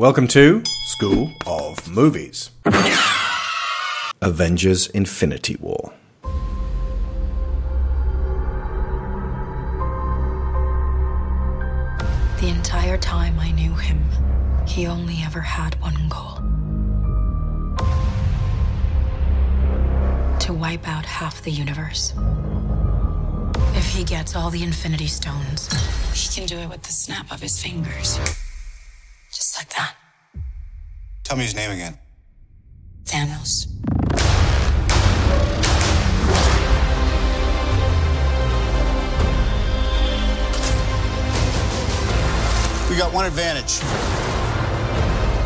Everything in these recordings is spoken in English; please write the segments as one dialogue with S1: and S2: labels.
S1: Welcome to School of Movies. Avengers Infinity War.
S2: The entire time I knew him, he only ever had one goal to wipe out half the universe. If he gets all the Infinity Stones, he can do it with the snap of his fingers. Just like that.
S3: Tell me his name again.
S2: Thanos.
S3: We got one advantage.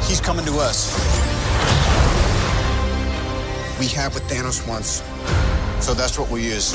S3: He's coming to us. We have what Thanos wants. So that's what we'll use.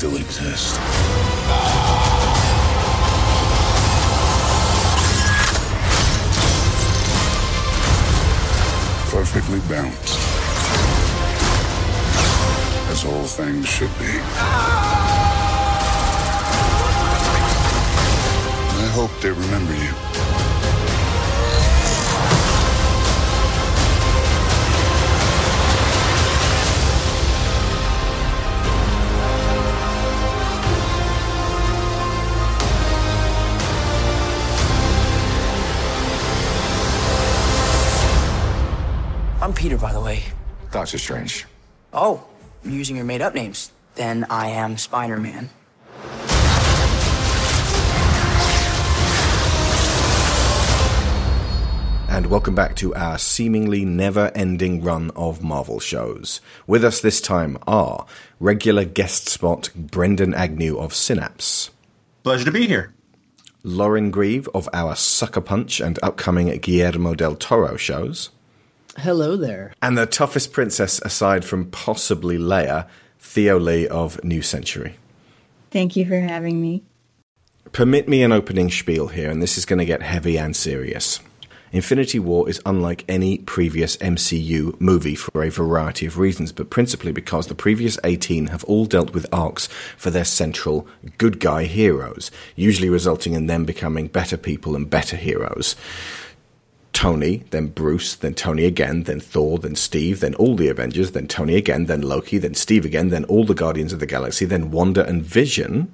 S4: Still exist. Perfectly balanced. As all things should be. I hope they remember you.
S5: Peter, by the way.
S6: Doctor Strange.
S5: Oh, you're using your made up names. Then I am Spider Man.
S1: And welcome back to our seemingly never ending run of Marvel shows. With us this time are regular guest spot Brendan Agnew of Synapse,
S7: Pleasure to be here.
S1: Lauren Grieve of our Sucker Punch and upcoming Guillermo del Toro shows,
S8: Hello there.
S1: and the toughest princess aside from possibly Leia, Theo Lee of New Century.
S9: Thank you for having me.
S1: Permit me an opening spiel here, and this is going to get heavy and serious. Infinity War is unlike any previous MCU movie for a variety of reasons, but principally because the previous 18 have all dealt with arcs for their central good guy heroes, usually resulting in them becoming better people and better heroes. Tony, then Bruce, then Tony again, then Thor, then Steve, then all the Avengers, then Tony again, then Loki, then Steve again, then all the Guardians of the Galaxy, then Wanda and Vision,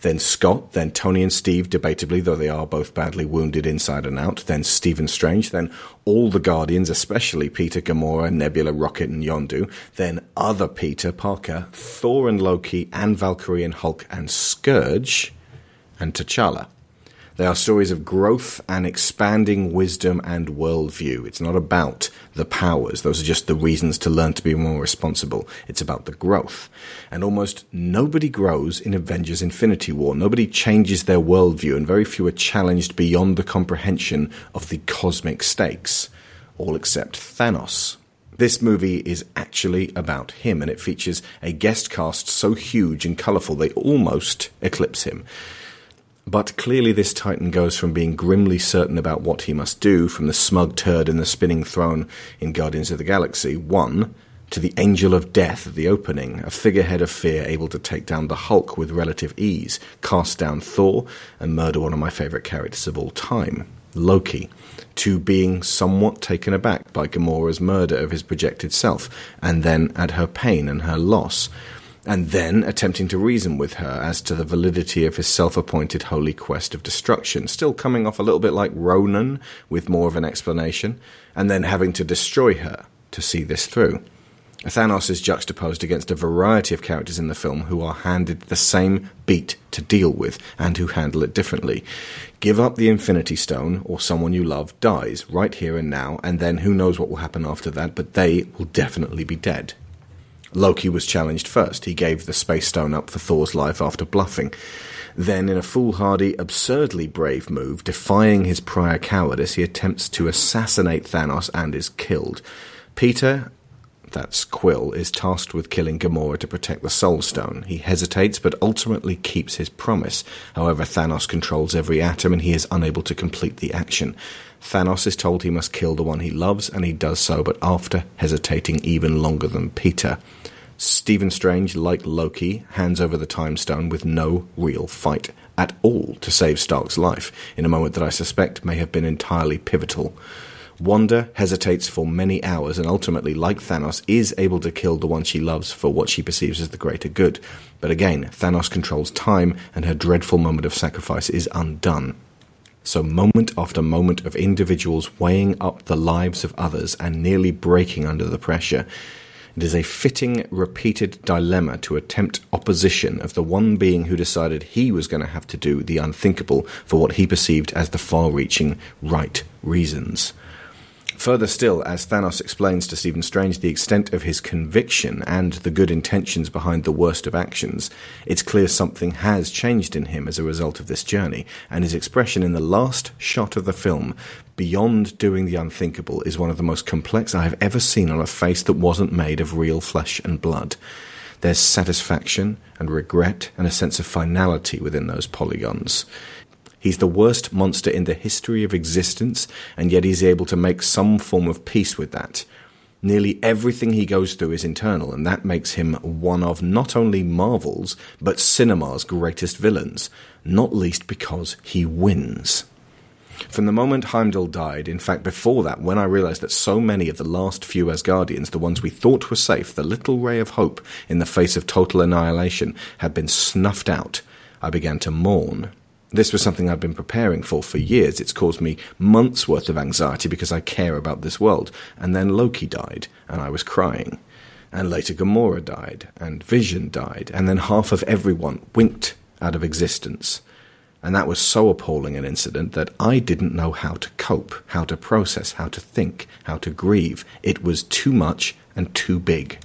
S1: then Scott, then Tony and Steve, debatably, though they are both badly wounded inside and out, then Stephen Strange, then all the Guardians, especially Peter, Gamora, Nebula, Rocket, and Yondu, then other Peter, Parker, Thor and Loki, and Valkyrie and Hulk and Skurge, and T'Challa. They are stories of growth and expanding wisdom and worldview. It's not about the powers. Those are just the reasons to learn to be more responsible. It's about the growth. And almost nobody grows in Avengers Infinity War. Nobody changes their worldview, and very few are challenged beyond the comprehension of the cosmic stakes. All except Thanos. This movie is actually about him, and it features a guest cast so huge and colourful they almost eclipse him. But clearly, this Titan goes from being grimly certain about what he must do, from the smug turd in the spinning throne in Guardians of the Galaxy 1, to the Angel of Death at the opening, a figurehead of fear able to take down the Hulk with relative ease, cast down Thor, and murder one of my favourite characters of all time, Loki, to being somewhat taken aback by Gamora's murder of his projected self, and then at her pain and her loss and then attempting to reason with her as to the validity of his self appointed holy quest of destruction, still coming off a little bit like Ronan with more of an explanation, and then having to destroy her to see this through. Thanos is juxtaposed against a variety of characters in the film who are handed the same beat to deal with and who handle it differently. Give up the Infinity Stone, or someone you love dies right here and now, and then who knows what will happen after that, but they will definitely be dead. Loki was challenged first. He gave the Space Stone up for Thor's life after bluffing. Then, in a foolhardy, absurdly brave move, defying his prior cowardice, he attempts to assassinate Thanos and is killed. Peter, that's Quill, is tasked with killing Gamora to protect the Soul Stone. He hesitates, but ultimately keeps his promise. However, Thanos controls every atom and he is unable to complete the action. Thanos is told he must kill the one he loves, and he does so, but after hesitating even longer than Peter. Stephen Strange, like Loki, hands over the Time Stone with no real fight at all to save Stark's life, in a moment that I suspect may have been entirely pivotal. Wanda hesitates for many hours and ultimately, like Thanos, is able to kill the one she loves for what she perceives as the greater good. But again, Thanos controls time and her dreadful moment of sacrifice is undone. So, moment after moment of individuals weighing up the lives of others and nearly breaking under the pressure, it is a fitting, repeated dilemma to attempt opposition of the one being who decided he was going to have to do the unthinkable for what he perceived as the far reaching right reasons. Further still, as Thanos explains to Stephen Strange the extent of his conviction and the good intentions behind the worst of actions, it's clear something has changed in him as a result of this journey, and his expression in the last shot of the film, beyond doing the unthinkable, is one of the most complex I have ever seen on a face that wasn't made of real flesh and blood. There's satisfaction and regret and a sense of finality within those polygons. He's the worst monster in the history of existence, and yet he's able to make some form of peace with that. Nearly everything he goes through is internal, and that makes him one of not only Marvel's, but cinema's greatest villains, not least because he wins. From the moment Heimdall died, in fact, before that, when I realized that so many of the last few Asgardians, the ones we thought were safe, the little ray of hope in the face of total annihilation, had been snuffed out, I began to mourn. This was something I'd been preparing for for years. It's caused me months worth of anxiety because I care about this world. And then Loki died, and I was crying. And later Gamora died, and Vision died, and then half of everyone winked out of existence. And that was so appalling an incident that I didn't know how to cope, how to process, how to think, how to grieve. It was too much and too big.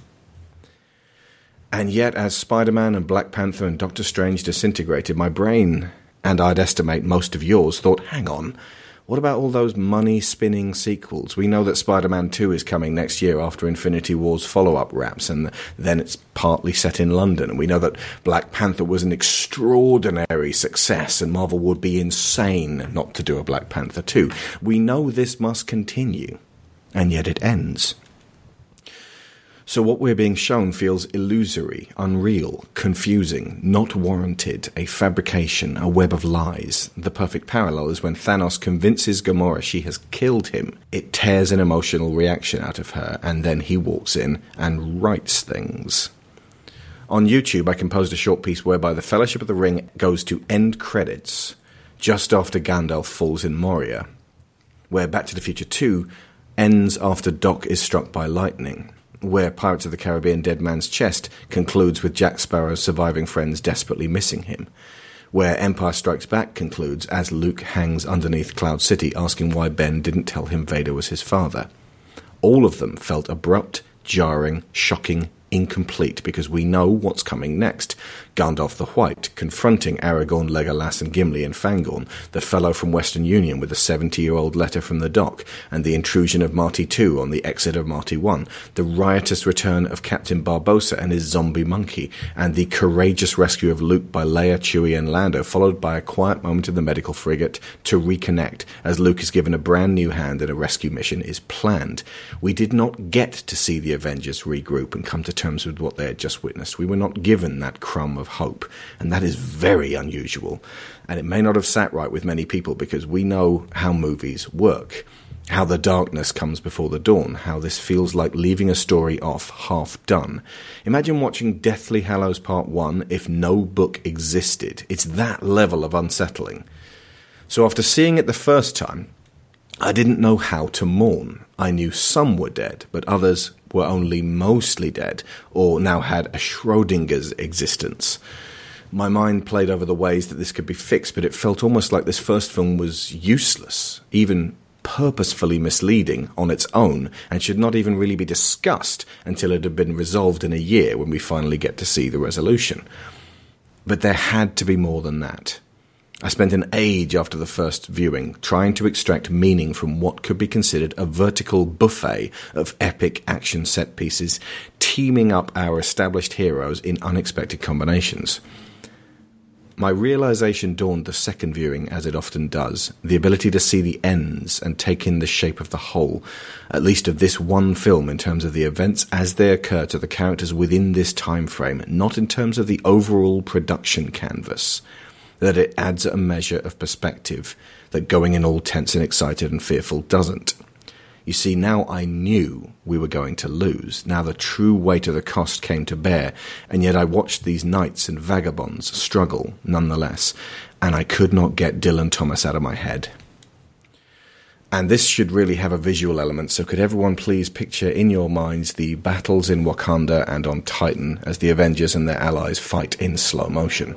S1: And yet, as Spider Man and Black Panther and Doctor Strange disintegrated, my brain and I'd estimate most of yours thought, hang on, what about all those money spinning sequels? We know that Spider Man 2 is coming next year after Infinity War's follow up wraps, and then it's partly set in London. And we know that Black Panther was an extraordinary success, and Marvel would be insane not to do a Black Panther 2. We know this must continue, and yet it ends. So what we're being shown feels illusory, unreal, confusing, not warranted, a fabrication, a web of lies. The perfect parallel is when Thanos convinces Gamora she has killed him. It tears an emotional reaction out of her, and then he walks in and rights things. On YouTube, I composed a short piece whereby the Fellowship of the Ring goes to end credits just after Gandalf falls in Moria, where Back to the Future 2 ends after Doc is struck by lightning where Pirates of the Caribbean Dead Man's Chest concludes with Jack Sparrow's surviving friends desperately missing him, where Empire Strikes Back concludes as Luke hangs underneath Cloud City asking why Ben didn't tell him Vader was his father. All of them felt abrupt, jarring, shocking, incomplete because we know what's coming next. Gandalf the White confronting Aragorn, Legolas, and Gimli and Fangorn, the fellow from Western Union with a 70 year old letter from the Doc, and the intrusion of Marty II on the exit of Marty I, the riotous return of Captain Barbossa and his zombie monkey, and the courageous rescue of Luke by Leia, Chewie, and Lando, followed by a quiet moment in the medical frigate to reconnect as Luke is given a brand new hand and a rescue mission is planned. We did not get to see the Avengers regroup and come to terms with what they had just witnessed. We were not given that crumb of of hope. And that is very unusual. And it may not have sat right with many people because we know how movies work. How the darkness comes before the dawn, how this feels like leaving a story off half done. Imagine watching Deathly Hallows Part 1 if no book existed. It's that level of unsettling. So after seeing it the first time, I didn't know how to mourn. I knew some were dead, but others were only mostly dead, or now had a Schrodinger's existence. My mind played over the ways that this could be fixed, but it felt almost like this first film was useless, even purposefully misleading on its own and should not even really be discussed until it had been resolved in a year when we finally get to see the resolution. But there had to be more than that. I spent an age after the first viewing trying to extract meaning from what could be considered a vertical buffet of epic action set pieces, teaming up our established heroes in unexpected combinations. My realization dawned the second viewing, as it often does, the ability to see the ends and take in the shape of the whole, at least of this one film in terms of the events as they occur to the characters within this time frame, not in terms of the overall production canvas that it adds a measure of perspective that going in all tense and excited and fearful doesn't. You see, now I knew we were going to lose. Now the true weight of the cost came to bear, and yet I watched these knights and vagabonds struggle nonetheless, and I could not get Dylan Thomas out of my head. And this should really have a visual element, so could everyone please picture in your minds the battles in Wakanda and on Titan as the Avengers and their allies fight in slow motion?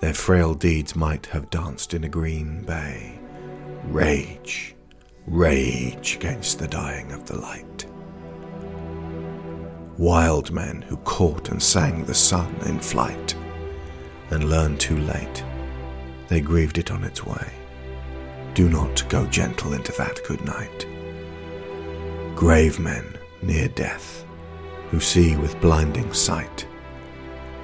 S1: their frail deeds might have danced in a green bay. Rage, rage against the dying of the light. Wild men who caught and sang the sun in flight, and learned too late, they grieved it on its way. Do not go gentle into that good night. Grave men near death, who see with blinding sight,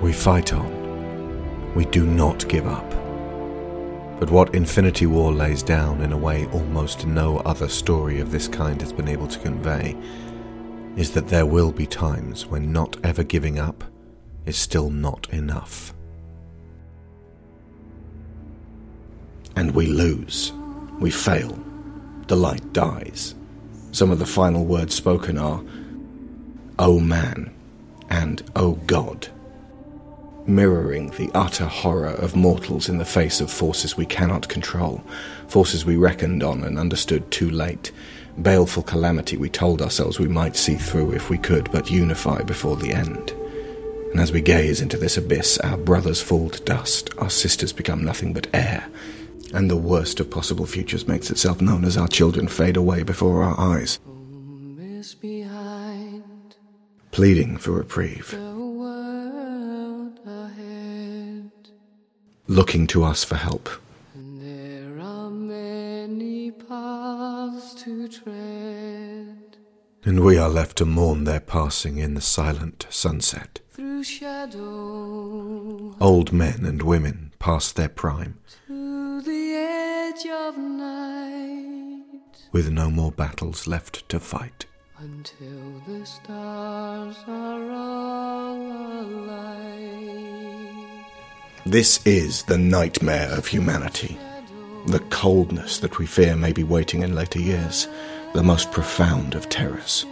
S1: We fight on. We do not give up. But what Infinity War lays down in a way almost no other story of this kind has been able to convey is that there will be times when not ever giving up is still not enough. And we lose. We fail. The light dies. Some of the final words spoken are, Oh man, and Oh God mirroring the utter horror of mortals in the face of forces we cannot control, forces we reckoned on and understood too late, baleful calamity we told ourselves we might see through if we could but unify before the end. And as we gaze into this abyss, our brothers fall to dust, our sisters become nothing but air, and the worst of possible futures makes itself known as our children fade away before our eyes. Pleading for reprieve. Looking to us for help.
S7: There are many paths to tread.
S1: And we are left to mourn their passing in the silent sunset.
S7: Through shadow.
S1: Old men and women past their prime.
S7: To the edge of night.
S1: With no more battles left to fight.
S7: Until the stars are all alight.
S1: This is the nightmare of humanity. The coldness that we fear may be waiting in later years, the most profound of terrors.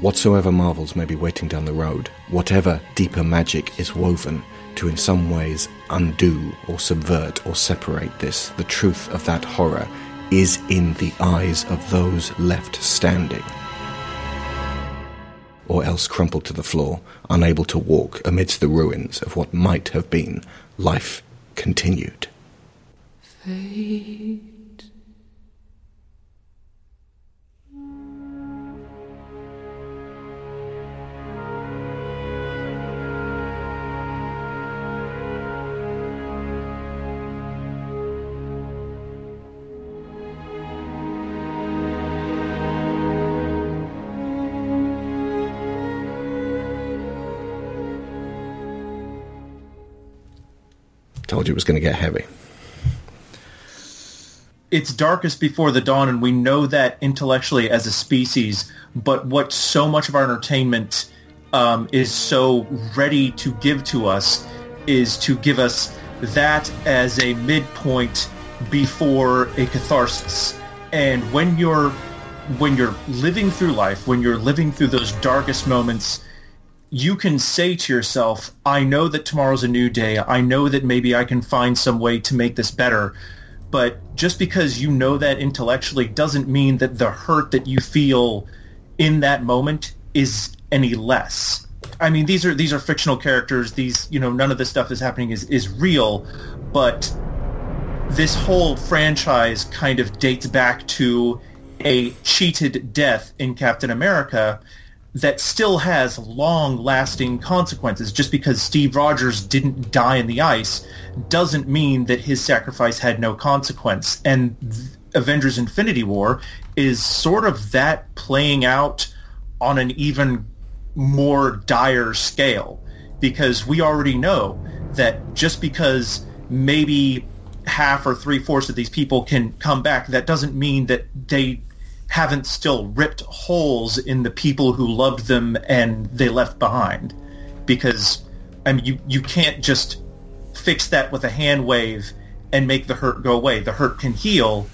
S1: Whatsoever marvels may be waiting down the road, whatever deeper magic is woven to in some ways undo or subvert or separate this, the truth of that horror is in the eyes of those left standing or else crumpled to the floor, unable to walk amidst the ruins of what might have been life continued. Told you it was going to get heavy.
S8: it's darkest before the dawn, and we know that intellectually as a species. But what so much of our entertainment um, is so ready to give to us is to give us that as a midpoint before a catharsis. And when you're when you're living through life, when you're living through those darkest moments, you can say to yourself, I know that tomorrow's a new day. I know that maybe I can find some way to make this better. But just because you know that intellectually doesn't mean that the hurt that you feel in that moment is any less. I mean, these are these are fictional characters. These, you know, none of this stuff is happening is is real, but this whole franchise kind of dates back to a cheated death in Captain America that still has long-lasting consequences. Just because Steve Rogers didn't die in the ice doesn't mean that his sacrifice had no consequence. And Avengers Infinity War is sort of that playing out on an even more dire scale because we already know that just because maybe half or three-fourths of these people can come back, that doesn't mean that they haven't still ripped holes in the people who loved them and they left behind. Because I mean, you you can't just fix that with a hand wave and make the hurt go away. The hurt can heal,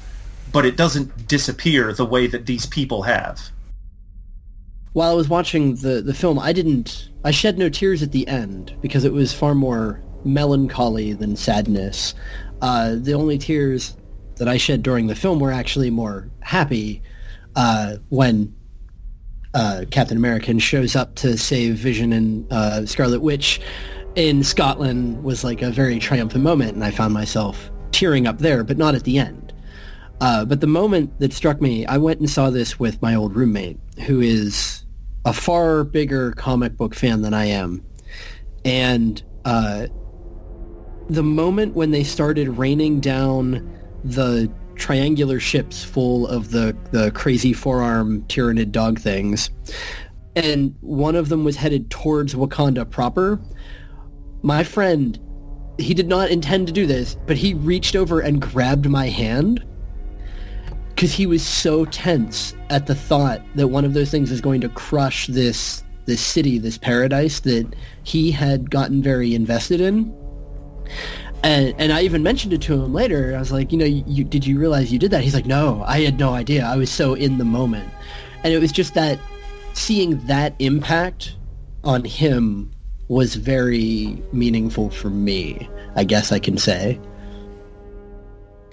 S8: but it doesn't disappear the way that these people have.
S10: While I was watching the, the film, I didn't I shed no tears at the end because it was far more melancholy than sadness. Uh, the only tears that I shed during the film were actually more happy uh, when uh, Captain American shows up to save Vision and uh, Scarlet Witch in Scotland was like a very triumphant moment, and I found myself tearing up there, but not at the end. Uh, but the moment that struck me, I went and saw this with my old roommate, who is a far bigger comic book fan than I am, and uh, the moment when they started raining down the triangular ships full of the, the crazy four-arm tyranid dog things. And one of them was headed towards Wakanda proper. My friend, he did not intend to do this, but he reached over and grabbed my hand because he was so tense at the thought that one of those things is going to crush this this city, this paradise that he had gotten very invested in. And, and I even mentioned it to him later. I was like, you know, you, did you realize you did that? He's like, no, I had no idea. I was so in the moment. And it was just that seeing that impact on him was very meaningful for me, I guess I can say.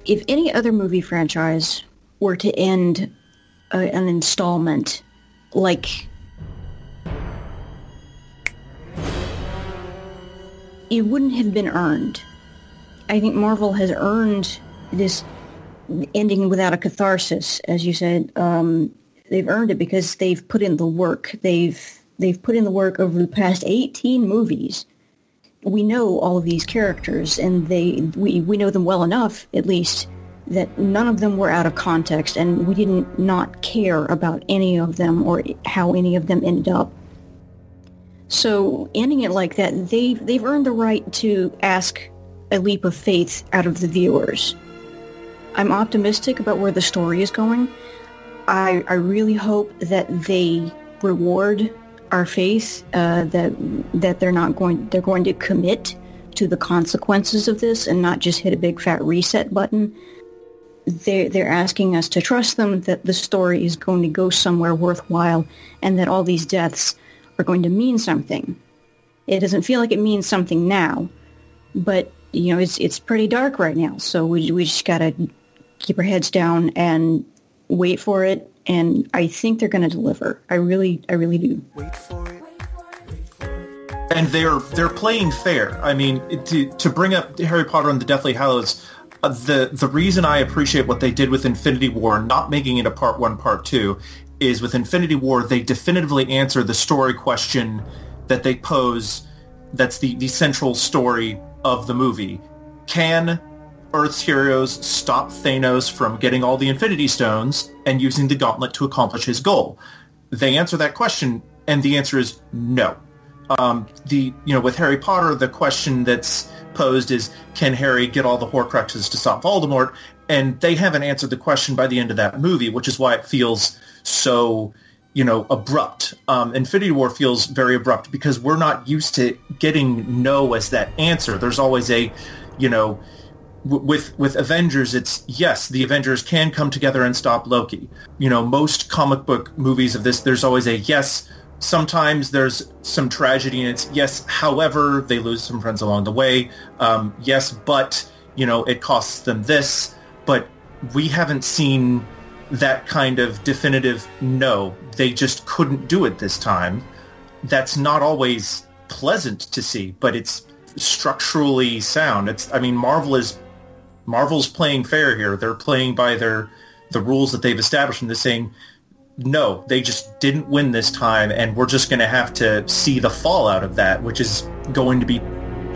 S9: If any other movie franchise were to end uh, an installment like it wouldn't have been earned I think Marvel has earned this ending without a catharsis, as you said. Um, they've earned it because they've put in the work. They've they've put in the work over the past 18 movies. We know all of these characters, and they we, we know them well enough, at least, that none of them were out of context, and we didn't not care about any of them or how any of them ended up. So ending it like that, they they've earned the right to ask a leap of faith out of the viewers. I'm optimistic about where the story is going. I, I really hope that they reward our faith, uh, that that they're not going they're going to commit to the consequences of this and not just hit a big fat reset button. They're, they're asking us to trust them that the story is going to go somewhere worthwhile and that all these deaths are going to mean something. It doesn't feel like it means something now, but you know, it's it's pretty dark right now. So we we just gotta keep our heads down and wait for it. And I think they're going to deliver. I really, I really do. Wait for it.
S8: And they're they're playing fair. I mean, to to bring up Harry Potter and the Deathly Hallows, uh, the the reason I appreciate what they did with Infinity War, not making it a part one, part two, is with Infinity War they definitively answer the story question that they pose. That's the the central story of the movie. Can Earth's heroes stop Thanos from getting all the Infinity Stones and using the gauntlet to accomplish his goal? They answer that question, and the answer is no. Um, the you know with Harry Potter, the question that's posed is, can Harry get all the Horcruxes to stop Voldemort? And they haven't answered the question by the end of that movie, which is why it feels so, you know, abrupt. Um, Infinity War feels very abrupt because we're not used to getting no as that answer. There's always a, you know, w- with with Avengers, it's yes, the Avengers can come together and stop Loki. You know, most comic book movies of this, there's always a yes. Sometimes there's some tragedy, and it's yes. However, they lose some friends along the way. Um, yes, but you know, it costs them this. But we haven't seen that kind of definitive no. They just couldn't do it this time. That's not always pleasant to see, but it's structurally sound. It's I mean Marvel is Marvel's playing fair here. They're playing by their the rules that they've established and they're saying no, they just didn't win this time and we're just going to have to see the fallout of that, which is going to be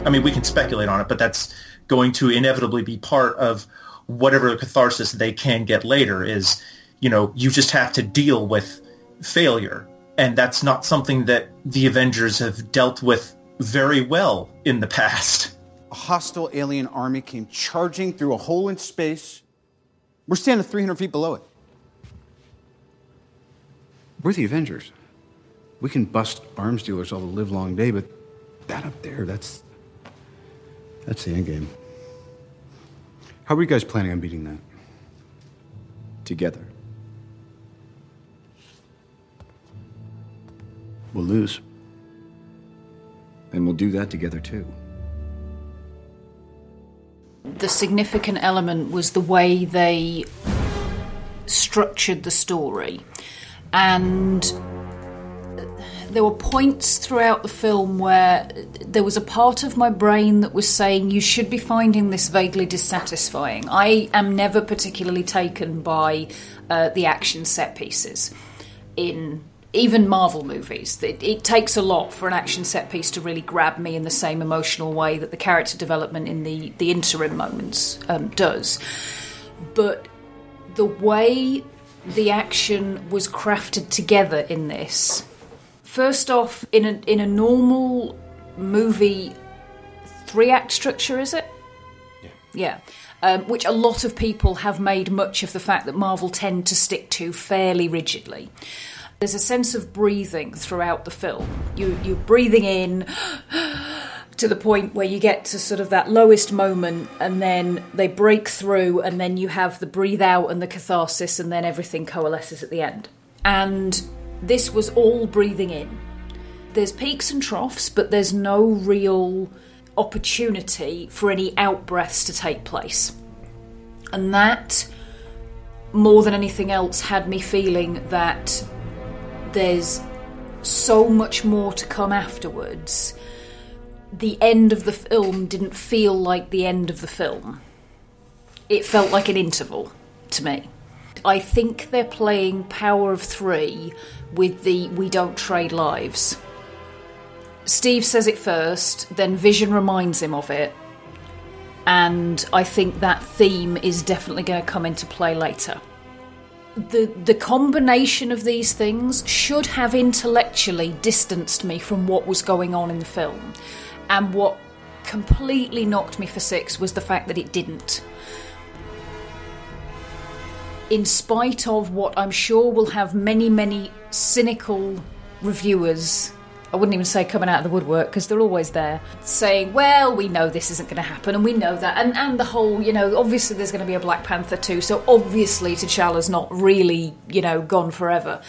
S8: I mean, we can speculate on it, but that's going to inevitably be part of whatever catharsis they can get later is, you know, you just have to deal with failure. And that's not something that the Avengers have dealt with very well in the past.
S3: A hostile alien army came charging through a hole in space. We're standing 300 feet below it. We're the Avengers. We can bust arms dealers all the live long day, but that up there, that's that's the end game. How are you guys planning on beating that?
S11: Together. We'll lose. And we'll do that together too.
S12: The significant element was the way they structured the story. And there were points throughout the film where there was a part of my brain that was saying you should be finding this vaguely dissatisfying. I am never particularly taken by uh, the action set pieces in even Marvel movies. It, it, takes a lot for an action set piece to really grab me in the same emotional way that the character development in the, the interim moments um, does. But the way the action was crafted together in this first off, in a in a normal movie three act structure, is it?
S1: Yeah.
S12: Yeah. Um, which a lot of people have made much of the fact that Marvel tend to stick to fairly rigidly. There's a sense of breathing throughout the film. You, you're breathing in to the point where you get to sort of that lowest moment, and then they break through, and then you have the breathe out and the catharsis, and then everything coalesces at the end. And this was all breathing in. There's peaks and troughs, but there's no real opportunity for any out breaths to take place. And that, more than anything else, had me feeling that there's so much more to come afterwards. The end of the film didn't feel like the end of the film. It felt like an interval to me. I think they're playing Power of Three with the We Don't Trade Lives. Steve says it first, then Vision reminds him of it, and I think that theme is definitely going to come into play later. The, the combination of these things should have intellectually distanced me from what was going on in the film. And what completely knocked me for six was the fact that it didn't in spite of what I'm sure will have many, many cynical reviewers. I wouldn't even say coming out of the woodwork because they're always there saying, well, we know this isn't going to happen and we know that. And, and the whole, you know, obviously there's going to be a Black Panther too, so obviously T'Challa's not really, you know, gone forever.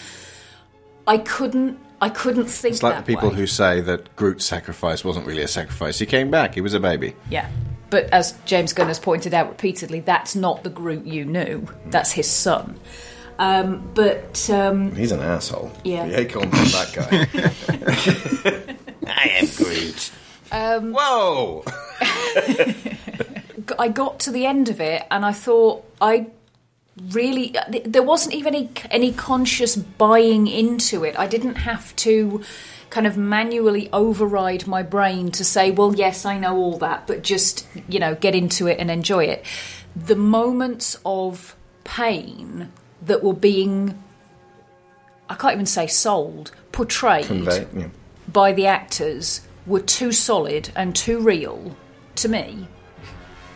S12: I couldn't. I couldn't think.
S1: It's like the people
S12: way.
S1: who say that Groot's sacrifice wasn't really a sacrifice. He came back. He was a baby.
S12: Yeah. But as James Gunn has pointed out repeatedly, that's not the Groot you knew. That's his son. Um, but um,
S1: he's an asshole.
S12: Yeah,
S1: yeah, call him that guy. I am Groot.
S12: Um,
S1: Whoa!
S12: I got to the end of it, and I thought I really there wasn't even any any conscious buying into it. I didn't have to kind of manually override my brain to say, well, yes, I know all that, but just, you know, get into it and enjoy it. The moments of pain that were being, I can't even say sold, portrayed
S1: Convey, yeah.
S12: by the actors were too solid and too real to me,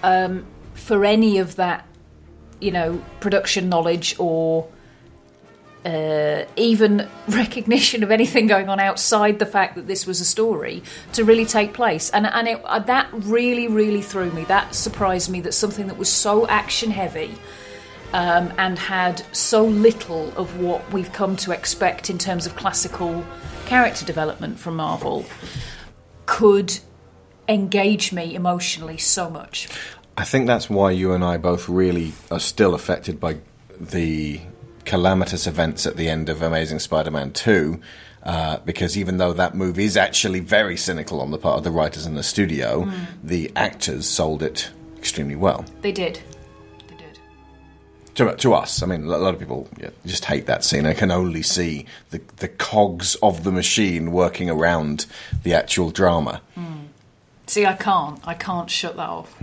S12: um, for any of that, you know, production knowledge or uh, even recognition of anything going on outside the fact that this was a story to really take place. And and it, uh, that really, really threw me. That surprised me that something that was so action heavy. Um, and had so little of what we've come to expect in terms of classical character development from Marvel could engage me emotionally so much.
S1: I think that's why you and I both really are still affected by the calamitous events at the end of Amazing Spider-Man 2. Uh, because even though that movie is actually very cynical on the part of the writers in the studio,
S12: Mm.
S1: the actors sold it extremely well.
S12: They did. They did.
S1: To, to us, I mean, a lot of people yeah, just hate that scene. I can only see the, the cogs of the machine working around the actual drama.
S12: See, I can't. I can't shut that off.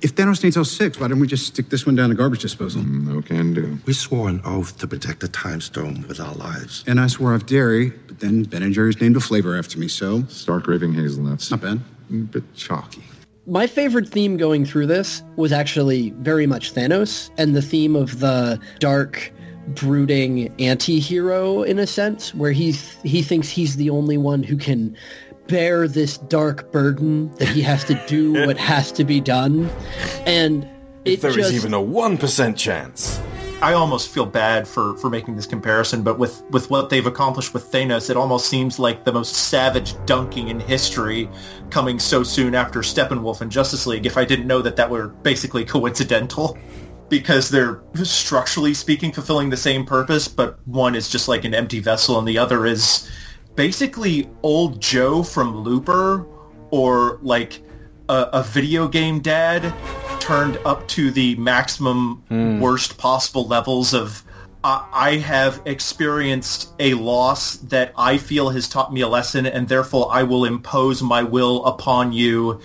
S3: If Thanos needs all six, why don't we just stick this one down the garbage disposal?
S13: Mm, no can do. We swore an oath to protect the time stone with our lives.
S3: And I swore off dairy, but then Ben and Jerry's named a flavor after me, so.
S13: Stark raving hazelnuts.
S3: Not bad.
S13: A bit chalky.
S10: My favorite theme going through this was actually very much Thanos and the theme of the dark, brooding anti-hero in a sense, where he he thinks he's the only one who can bear this dark burden that he has to do what has to be done, and
S1: If there is
S10: just
S1: even a 1% chance.
S8: I almost feel bad for, for making this comparison, but with, with what they've accomplished with Thanos, it almost seems like the most savage dunking in history coming so soon after Steppenwolf and Justice League, if I didn't know that that were basically coincidental. Because they're structurally speaking fulfilling the same purpose, but one is just like an empty vessel and the other is basically old Joe from Looper or like a, a video game dad turned up to the maximum hmm. worst possible levels of I I have experienced a loss that I feel has taught me a lesson and therefore I will impose my will upon you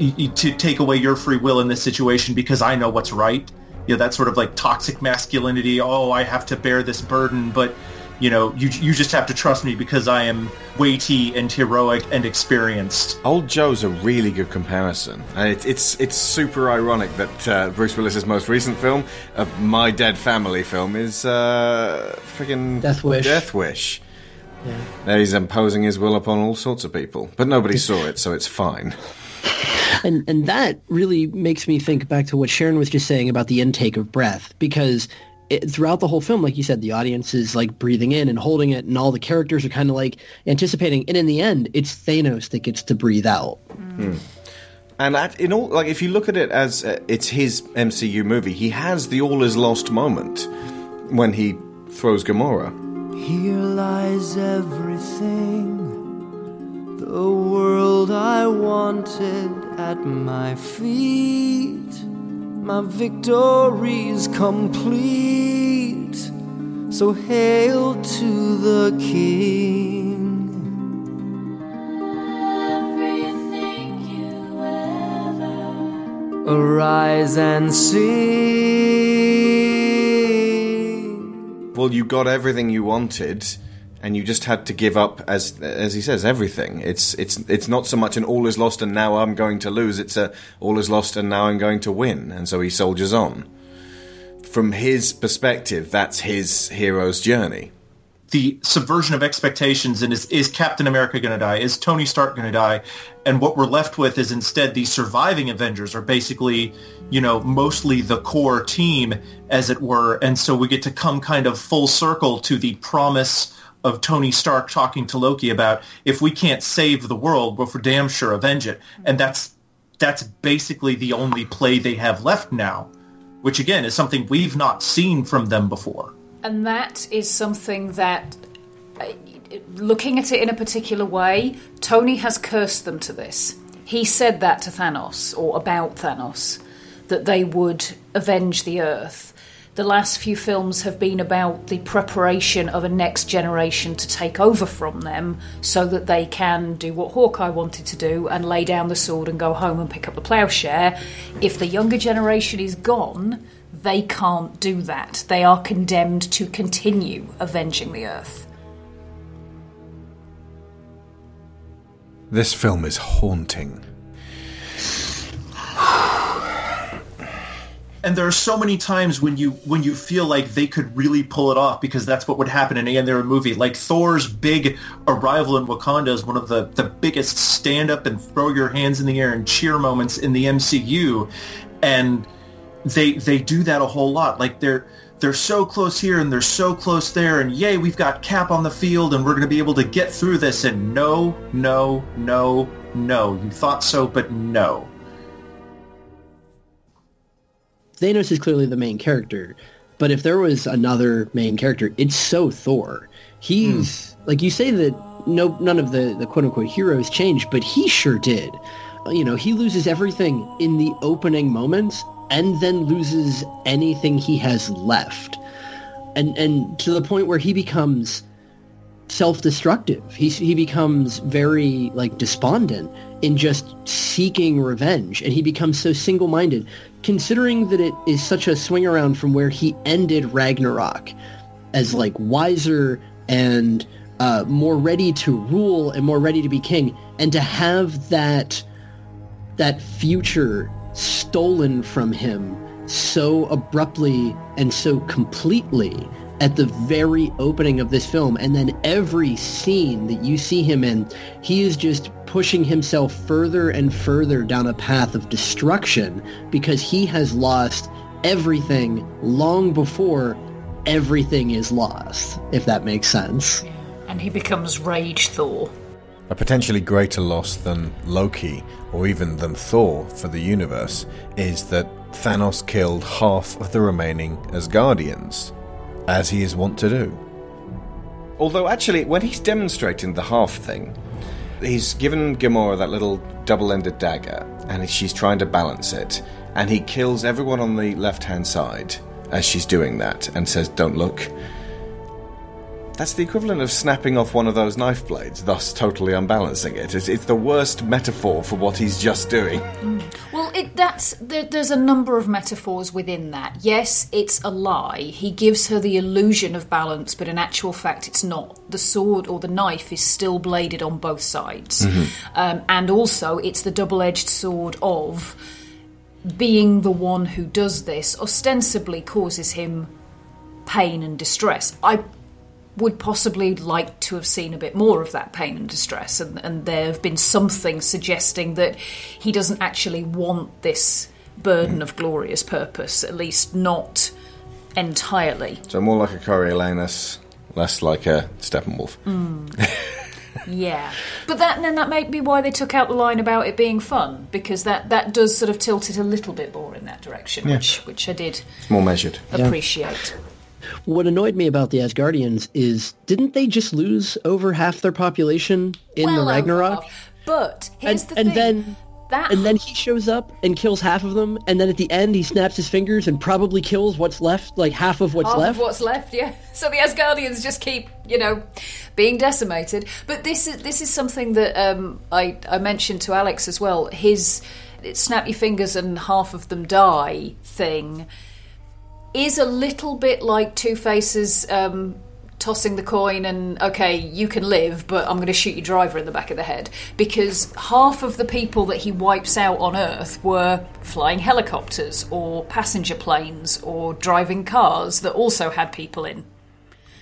S8: to take away your free will in this situation because I know what's right. You know, that sort of like toxic masculinity. Oh, I have to bear this burden, but you know, you you just have to trust me because I am weighty and heroic and experienced.
S1: Old Joe's a really good comparison. And it, it's it's super ironic that uh, Bruce Willis's most recent film, uh, My Dead Family film, is uh, friggin'
S10: Death Wish.
S1: Death Wish. Yeah. There he's imposing his will upon all sorts of people, but nobody saw it, so it's fine.
S10: and and that really makes me think back to what Sharon was just saying about the intake of breath because it, throughout the whole film like you said the audience is like breathing in and holding it and all the characters are kind of like anticipating and in the end it's Thanos that gets to breathe out
S1: Hmm. And at, in all, like if you look at it as uh, it's his MCU movie, he has the all is lost moment when he throws Gamora.
S14: Here lies everything, the world I wanted at my feet. My victory's complete, so hail to the King. Arise and see.
S1: Well, you got everything you wanted, and you just had to give up, as as he says, everything. It's it's it's not so much an all is lost and now I'm going to lose. It's a all is lost and now I'm going to win, and so he soldiers on. From his perspective, that's his hero's journey.
S8: the subversion of expectations and is, is Captain America going to die? Is Tony Stark going to die? And what we're left with is instead the surviving Avengers are basically, you know, mostly the core team, as it were. And so we get to come kind of full circle to the promise of Tony Stark talking to Loki about if we can't save the world, we'll for damn sure avenge it. And that's that's basically the only play they have left now, which again is something we've not seen from them before.
S12: And that is something that, uh, looking at it in a particular way, Tony has cursed them to this. He said that to Thanos, or about Thanos, that they would avenge the Earth. The last few films have been about the preparation of a next generation to take over from them so that they can do what Hawkeye wanted to do and lay down the sword and go home and pick up the plowshare. If the younger generation is gone, they can't do that. They are condemned to continue avenging the Earth.
S1: This film is haunting.
S8: And there are so many times when you when you feel like they could really pull it off because that's what would happen in any other movie. Like Thor's big arrival in Wakanda is one of the the biggest stand up and throw your hands in the air and cheer moments in the MCU, and they they do that a whole lot. Like they're they're so close here and they're so close there and yay we've got cap on the field and we're going to be able to get through this and no no no no you thought so but no
S10: Thanos is clearly the main character, but if there was another main character, it's so Thor. He's hmm. like you say that no none of the the quote unquote heroes changed, but he sure did. Uh, you know, he loses everything in the opening moments and then loses anything he has left. And and to the point where he becomes self-destructive. He he becomes very like despondent in just seeking revenge and he becomes so single-minded considering that it is such a swing around from where he ended Ragnarok as like wiser and uh, more ready to rule and more ready to be king and to have that that future stolen from him so abruptly and so completely at the very opening of this film and then every scene that you see him in he is just pushing himself further and further down a path of destruction because he has lost everything long before everything is lost if that makes sense
S12: And he becomes Rage Thor.
S1: A potentially greater loss than Loki or even than Thor for the universe is that Thanos killed half of the remaining Asgardians, as he is wont to do. Although, actually, when he's demonstrating the half thing, he's given Gamora that little double ended dagger, and she's trying to balance it, and he kills everyone on the left hand side as she's doing that and says, Don't look. That's the equivalent of snapping off one of those knife blades, thus totally unbalancing it. It's, it's the worst metaphor for what he's just doing.
S12: Well, it, that's there, there's a number of metaphors within that. Yes, it's a lie. He gives her the illusion of balance, but in actual fact, it's not. The sword or the knife is still bladed on both sides, um, and also it's the double-edged sword of being the one who does this ostensibly causes him pain and distress. I would possibly like to have seen a bit more of that pain and distress, and, and there have been something suggesting that he doesn't actually want this burden of glorious purpose, at least not entirely.
S1: So, more like a Coriolanus, less like a Steppenwolf. Hmm.
S12: Yeah, but that then that may be why they took out the line about it being fun because that that does sort of tilt it a little bit more in that direction,
S1: Yeah.
S12: which which I did
S1: It's more measured.
S10: Yeah. What annoyed me about the Asgardians is didn't they just lose over half their population in
S12: Well
S10: the Ragnarok?
S12: But here's
S10: and,
S12: the
S10: and
S12: thing.
S10: then
S12: that
S10: and then he shows up and kills half of them, and then at the end he snaps his fingers and probably kills what's left, like half of what's
S12: half
S10: left.
S12: of what's left, yeah. So the Asgardians just keep, you know, being decimated. But this is this is something that um, I I mentioned to Alex as well. His snap your fingers and half of them die thing is a little bit like Two Faces. Um, Tossing the coin and okay, you can live, but I'm going to shoot your driver in the back of the head because half of the people that he wipes out on Earth were flying helicopters or passenger planes or driving cars that also had people in.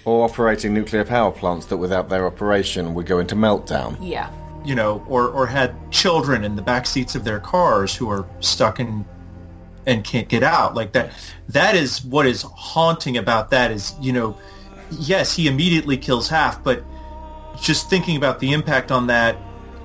S1: Or operating nuclear power plants that without their operation would go into meltdown.
S12: Yeah.
S8: you know, or or had children in the back seats of their cars who are stuck in and can't get out. Like that that is what is haunting about that is, you know, yes, he immediately kills half, but just thinking about the impact on that,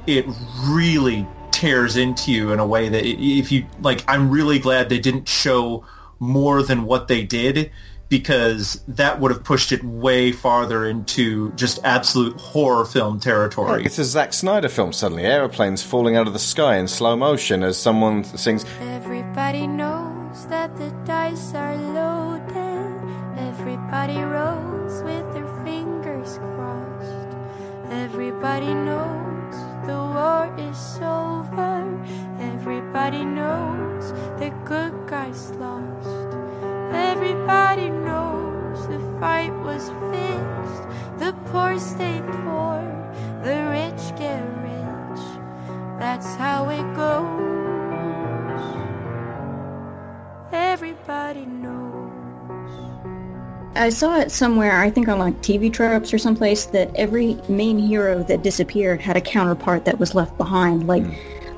S8: it really tears into you in a way that if you like I'm really glad they didn't show more than what they did because that would have pushed it way farther into just absolute horror film territory.
S1: It's a Zack Snyder film suddenly. Aeroplanes falling out of the sky in slow motion as someone sings,
S15: Everybody knows that the dice are loaded. Everybody rolls with their fingers crossed. Everybody knows the war is over. Everybody knows the good guys lost. Everybody knows the fight was fixed. The poor stay poor, the rich get rich. That's how it goes. Everybody knows.
S9: I saw it somewhere, I think on like TV tropes or someplace, that every main hero that disappeared had a counterpart that was left behind. Like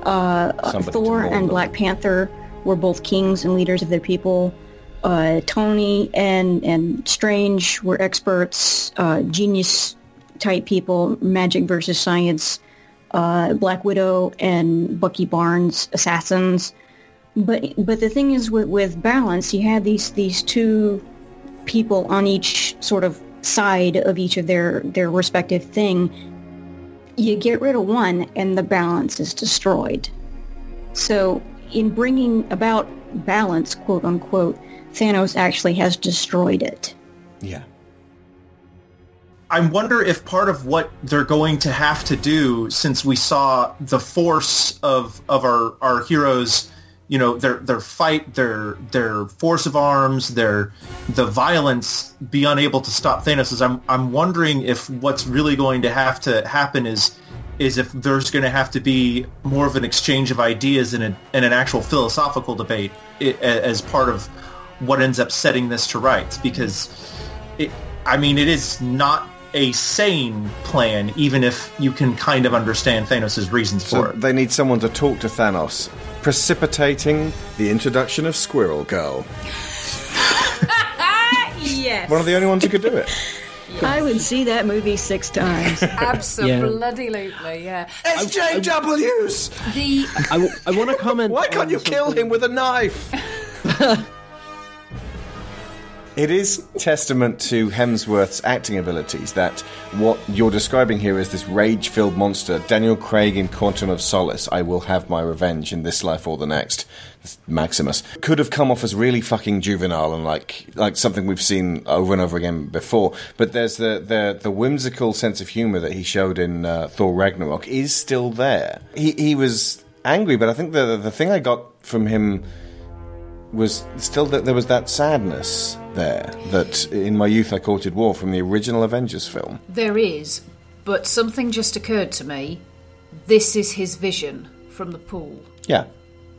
S9: uh, Thor and
S1: them.
S9: Black Panther were both kings and leaders of their people. Uh, Tony and and Strange were experts, uh, genius type people, magic versus science. Uh, Black Widow and Bucky Barnes, assassins. But but the thing is with, with balance, you had these these two people on each sort of side of each of their their respective thing. You get rid of one, and the balance is destroyed. So in bringing about balance, quote unquote, Thanos actually has destroyed it.
S1: Yeah.
S8: I wonder if part of what they're going to have to do, since we saw the force of of our our heroes, you know, their their fight, their their force of arms, their the violence, be unable to stop Thanos. Is I'm I'm wondering if what's really going to have to happen is is if there's going to have to be more of an exchange of ideas and an, and an actual philosophical debate i- as part of what ends up setting this to rights because it, I mean, it is not a sane plan, even if you can kind of understand Thanos' reasons
S1: So
S8: for it.
S1: they need someone to talk to Thanos, precipitating the introduction of Squirrel Girl.
S12: yes.
S1: One of the only ones who could do it.
S9: I would see that movie six times.
S12: Absolutely, yeah.
S1: SJWs!
S12: The
S10: I, I want to comment.
S1: Why can't
S10: on
S1: you kill him with a knife? It is testament to Hemsworth's acting abilities that what you're describing here is this rage-filled monster, Daniel Craig in Quantum of Solace. I will have my revenge in this life or the next. Maximus could have come off as really fucking juvenile and like like something we've seen over and over again before. But there's the the, the whimsical sense of humor that he showed in uh, Thor Ragnarok is still there. He he was angry, but I think the the thing I got from him was still that there was that sadness there that in my youth I courted war from the original Avengers film.
S12: There is, but something just occurred to me. This is his vision from the pool.
S1: Yeah,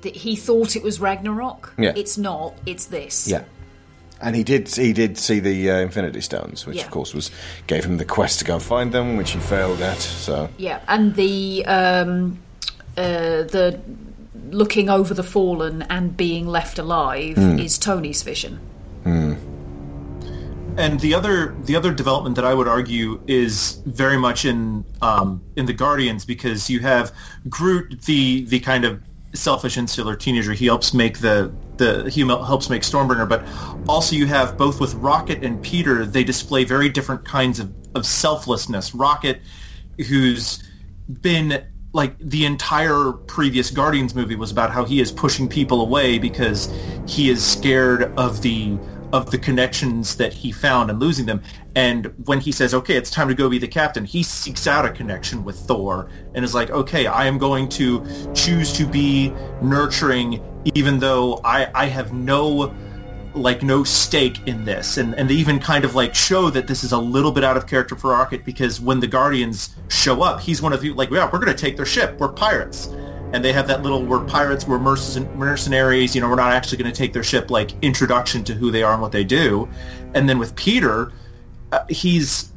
S12: That he thought it was Ragnarok.
S1: Yeah.
S12: It's not. It's this.
S1: yeah. And he did he did see the uh, Infinity Stones, which
S12: Yeah.
S1: of course was gave him the quest to go and find them, which he failed at. So
S12: Yeah, and the um, uh, the looking over the fallen and being left alive
S1: Hmm.
S12: is Tony's vision.
S8: And the other the other development that I would argue is very much in um, in the Guardians because you have Groot, the the kind of selfish insular teenager. He helps make the the he helps make Stormbreaker, but also you have both with Rocket and Peter. They display very different kinds of, of selflessness. Rocket, who's been like the entire previous Guardians movie was about how he is pushing people away because he is scared of the of the connections that he found and losing them. And when he says, "Okay, it's time to go be the captain," he seeks out a connection with Thor and is like, "Okay, I am going to choose to be nurturing, even though I I have no." Like no stake in this. And and they even kind of like show that this is a little bit out of character for Rocket because when the Guardians show up he's one of you like yeah we're gonna take their ship. We're pirates. And they have that little we're pirates we're mercenaries you know we're not actually gonna take their ship like introduction to who they are and what they do. And then with Peter uh, he's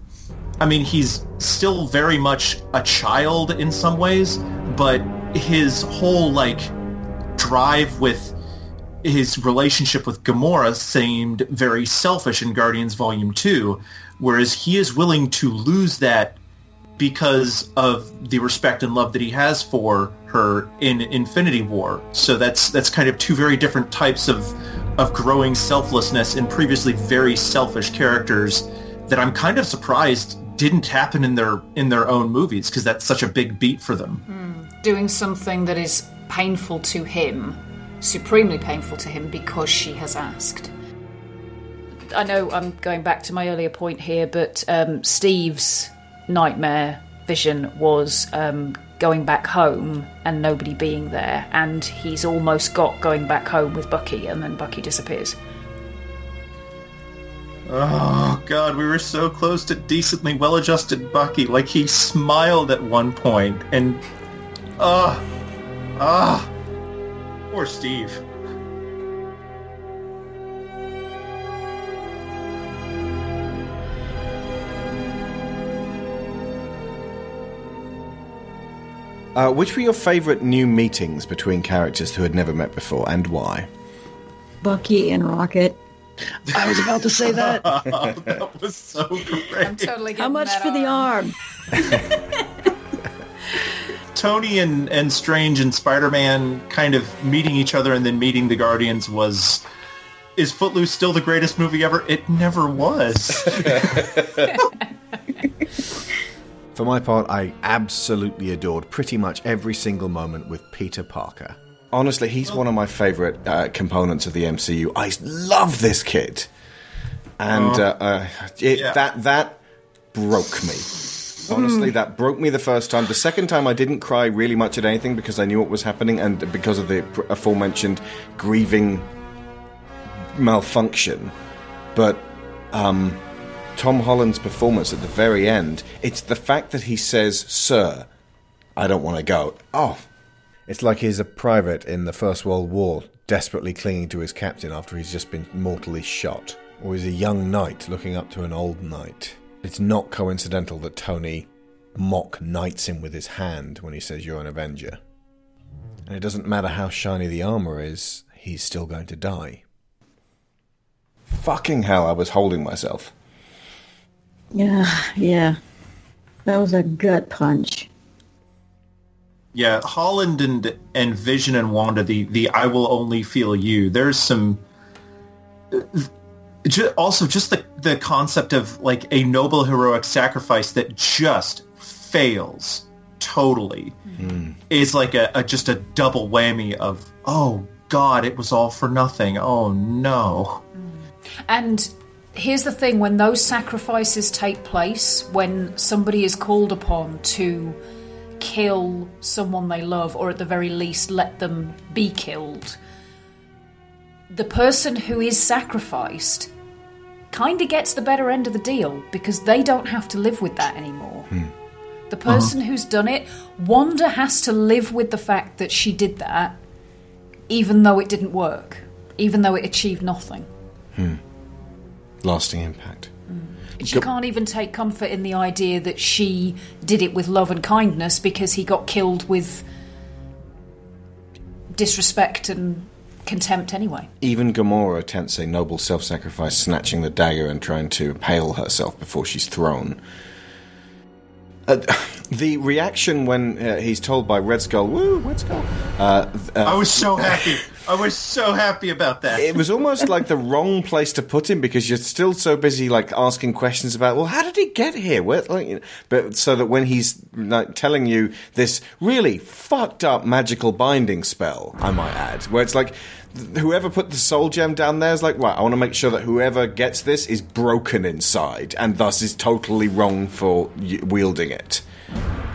S8: I mean, he's still very much a child in some ways, but his whole like drive with his relationship with Gamora seemed very selfish in Guardians Volume 2, whereas he is willing to lose that because of the respect and love that he has for her in Infinity War. So that's that's kind of two very different types of of growing selflessness in previously very selfish characters that I'm kind of surprised didn't happen in their in their own movies because that's such a big beat for them. Hmm.
S12: Doing something that is painful to him, supremely painful to him because she has asked. I know I'm going back to my earlier point here, but um, Steve's nightmare vision was um, going back home and nobody being there, and he's almost got going back home with Bucky, and then Bucky disappears.
S8: Oh god, we were so close to decently well-adjusted Bucky. Like he smiled at one point, and ah, ah, Poor Steve.
S1: Uh, which were your favourite new meetings between characters who had never met before, and why?
S9: Bucky and Rocket.
S10: I was about to say that.
S8: oh, that was so great.
S12: I'm totally.
S9: How much for arm. the arm?
S8: Tony and, and Strange and Spider-Man kind of meeting each other and then meeting the Guardians was is Footloose still the greatest movie ever? It never was.
S1: For my part, I absolutely adored pretty much every single moment with Peter Parker. Honestly, he's one of my favourite uh, components of the MCU. I love this kid, and
S8: Oh.
S1: uh, uh, it,
S8: Yeah.
S1: that that broke me. Honestly, that broke me the first time. The second time, I didn't cry really much at anything because I knew what was happening, and because of the aforementioned grieving malfunction. But um, Tom Holland's performance at the very end, it's the fact that he says, Sir, I don't want to go. Oh. It's like he's a private in the First World War, desperately clinging to his captain after he's just been mortally shot. Or he's a young knight looking up to an old knight. It's not coincidental that Tony mock knights him with his hand when he says you're an Avenger. And it doesn't matter how shiny the armor is, he's still going to die. Fucking hell, I was holding myself.
S9: Yeah, yeah. That was a gut punch.
S8: yeah, Holland and and Vision and Wanda, the the I will only feel you. There's some. Ju- Also, just the the concept of like a noble heroic sacrifice that just fails totally hmm. is like a, a just a double whammy of oh god, it was all for nothing. Oh no. Hmm.
S12: And here's the thing when those sacrifices take place, when somebody is called upon to kill someone they love, or at the very least let them be killed, the person who is sacrificed kind of gets the better end of the deal because they don't have to live with that anymore. Hmm. The person who's done it, Wanda has to live with the fact that she did that, even though it didn't work, even though it achieved nothing. Hmm.
S1: Lasting impact. Hmm.
S12: She
S1: Go-
S12: can't even take comfort in the idea that she did it with love and kindness because he got killed with disrespect and contempt anyway.
S1: Even Gamora attempts a noble self sacrifice, snatching the dagger and trying to impale herself before she's thrown. Uh, the reaction when uh, he's told by Red Skull, "Woo, Red Skull!" Uh, uh,
S8: I was so happy. I was so happy about that.
S1: it was almost like the wrong place to put him because you're still so busy like asking questions about well how did he get here? Where, like, you know, but so that when he's like telling you this really fucked up magical binding spell i might add where it's like whoever put the soul gem down there is like right i want to make sure that whoever gets this is broken inside and thus is totally wrong for wielding it.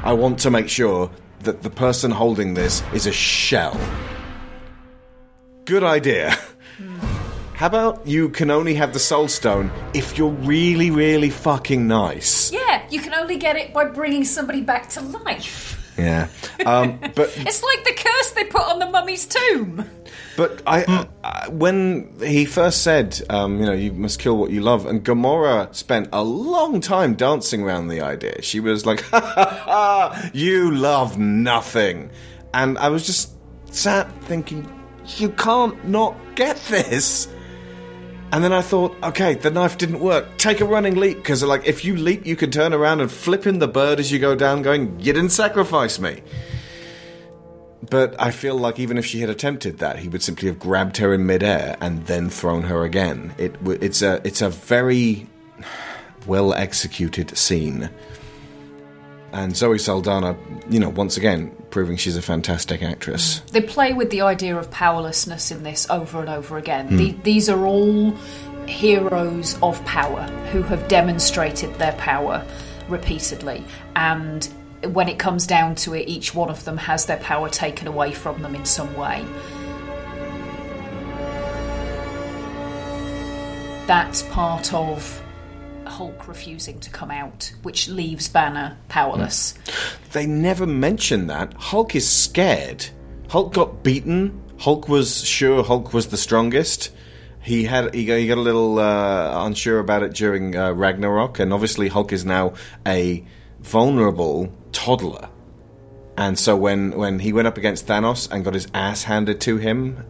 S1: I want to make sure that the person holding this is a shell Good idea. How about you can only have the soul stone if you're really, really fucking nice?
S12: Yeah, you can only get it by bringing somebody back to life.
S1: Yeah. Um, but
S12: It's like the curse they put on the mummy's tomb.
S1: but I, I when he first said, um, you know, you must kill what you love, and Gamora spent a long time dancing around the idea. She was like, ha ha ha, you love nothing. And I was just sat thinking, you can't not get this. And then I thought, okay, the knife didn't work. Take a running leap, because like if you leap, you can turn around and flip in the bird as you go down, going, "You didn't sacrifice me." But I feel like even if she had attempted that, he would simply have grabbed her in midair and then thrown her again. It it's a it's a very well executed scene. And Zoe Saldana, you know, once again proving she's a fantastic actress.
S12: They play with the idea of powerlessness in this over and over again.
S1: Hmm.
S12: The, these are all heroes of power who have demonstrated their power repeatedly. And when it comes down to it, each one of them has their power taken away from them in some way. That's part of Hulk refusing to come out, which leaves Banner powerless.
S1: They never mention that. Hulk is scared. Hulk got beaten. Hulk was sure Hulk was the strongest. He had he got, he got a little uh, unsure about it during uh, Ragnarok, and obviously Hulk is now a vulnerable toddler. And so when, when he went up against Thanos and got his ass handed to him,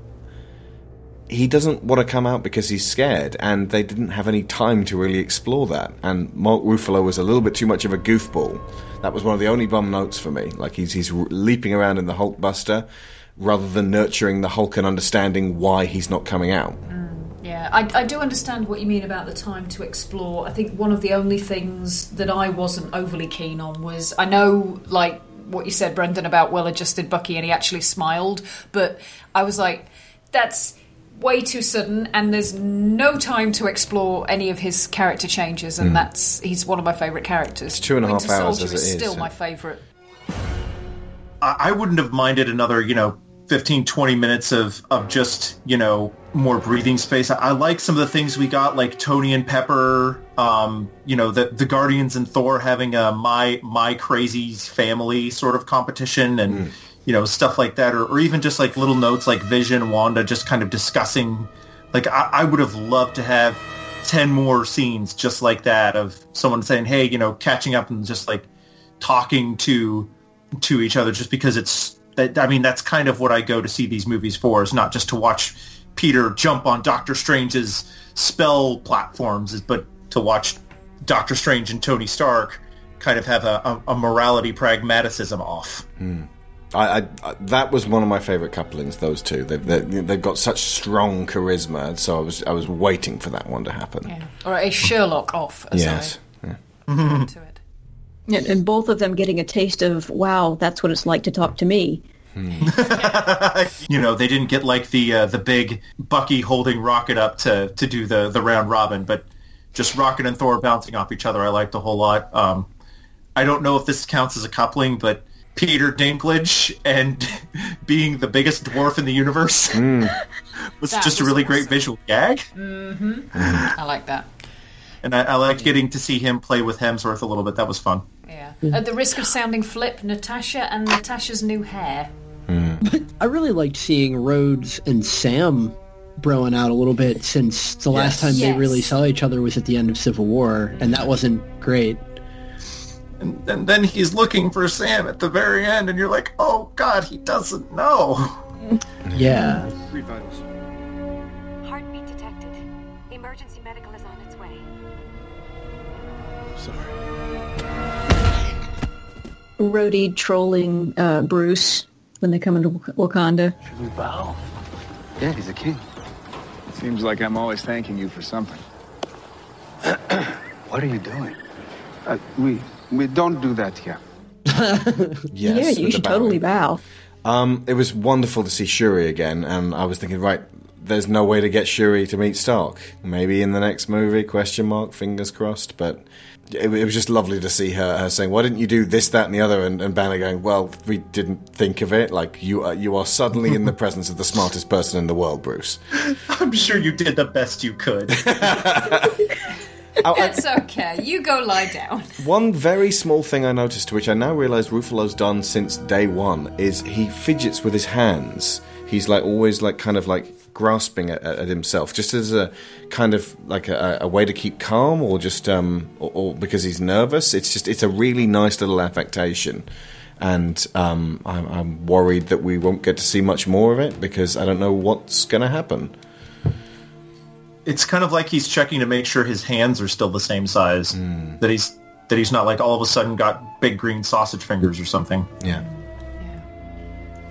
S1: he doesn't want to come out because he's scared, and they didn't have any time to really explore that. And Mark Ruffalo was a little bit too much of a goofball. That was one of the only bum notes for me. Like he's he's leaping around in the Hulkbuster rather than nurturing the Hulk and understanding why he's not coming out.
S12: Mm, yeah, I, I do understand what you mean about the time to explore. I think one of the only things that I wasn't overly keen on was I know, like what you said, Brendan, about well adjusted Bucky, and he actually smiled, but I was like, that's way too sudden, and there's no time to explore any of his character changes, and
S1: Mm.
S12: that's he's one of my favourite characters.
S1: two and a half
S12: Winter
S1: hours
S12: Soldier
S1: as it
S12: is
S1: is,
S12: still
S1: so-
S12: my favourite.
S8: I I wouldn't have minded another, you know, 15, 20 minutes of, of just, you know, more breathing space. I, I like some of the things we got, like Tony and Pepper, um, you know, the, the Guardians and Thor having a my my crazy family sort of competition and, you know, stuff like that. Or, or even just like little notes like Vision Wanda just kind of discussing. Like, I, I would have loved to have 10 more scenes just like that of someone saying, hey, you know, catching up and just like talking to to each other just because it's that I mean that's kind of what I go to see these movies for is not just to watch Peter jump on Doctor Strange's spell platforms but to watch Doctor Strange and Tony Stark kind of have a, a, a morality pragmaticism off. Hmm.
S1: I, I, I that was one of my favorite couplings. Those two, they, they, they've got such strong charisma. So I was I was waiting for that one to happen.
S12: Yeah. Or a Sherlock off, as
S1: Yes. Yeah.
S12: I refer to it.
S9: And, and both of them getting a taste of, wow, that's what it's like to talk to me.
S8: you know, they didn't get like the uh, the big Bucky holding Rocket up to to do the the round robin, but just Rocket and Thor bouncing off each other. I liked a whole lot. Um, I don't know if this counts as a coupling, but Peter Dinklage and being the biggest dwarf in the universe was
S12: That
S8: just a
S12: was
S8: really great visual gag.
S12: hmm I like that.
S8: And I, I liked getting to see him play with Hemsworth a little bit. That was fun.
S12: Yeah. At the risk of sounding flip, Natasha and Natasha's new hair.
S10: I really liked seeing Rhodes and Sam broing out a little bit since the last
S8: Yes.
S10: time they really saw each other was at the end of Civil War, and that wasn't great.
S8: And, and then he's looking for Sam at the very end, and you're like, oh God, he doesn't know.
S10: Yeah.
S3: Read vitals.
S16: Heartbeat detected. Emergency medical is on its way. Sorry.
S9: Rhodey trolling uh, Bruce when they come into Wakanda.
S17: Should we bow? Yeah, he's a king. Seems like I'm always thanking you for something. what are you doing?
S3: Uh, we we don't do that here.
S1: Yes,
S9: yeah, you should
S1: bowing.
S9: totally bow.
S1: Um, it was wonderful to see Shuri again, and I was thinking, right, there's no way to get Shuri to meet Stark. Maybe in the next movie? Question mark. Fingers crossed. But it, it was just lovely to see her, her saying, "Why didn't you do this, that, and the other?" And, and Banner going, "Well, we didn't think of it. Like you, are, you are suddenly in the presence of the smartest person in the world, Bruce."
S8: I'm sure you did the best you could.
S12: It's okay. You go lie down.
S1: One very small thing I noticed, to which I now realise Ruffalo's done since day one, is he fidgets with his hands. He's like always like kind of like grasping at, at himself, just as a kind of like a, a way to keep calm, or just um, or, or because he's nervous. It's just it's a really nice little affectation, and um, I'm, I'm worried that we won't get to see much more of it because I don't know what's going to happen.
S8: It's kind of like he's checking to make sure his hands are still the same size. That he's that he's not like all of a sudden got big green sausage fingers or something.
S1: Yeah.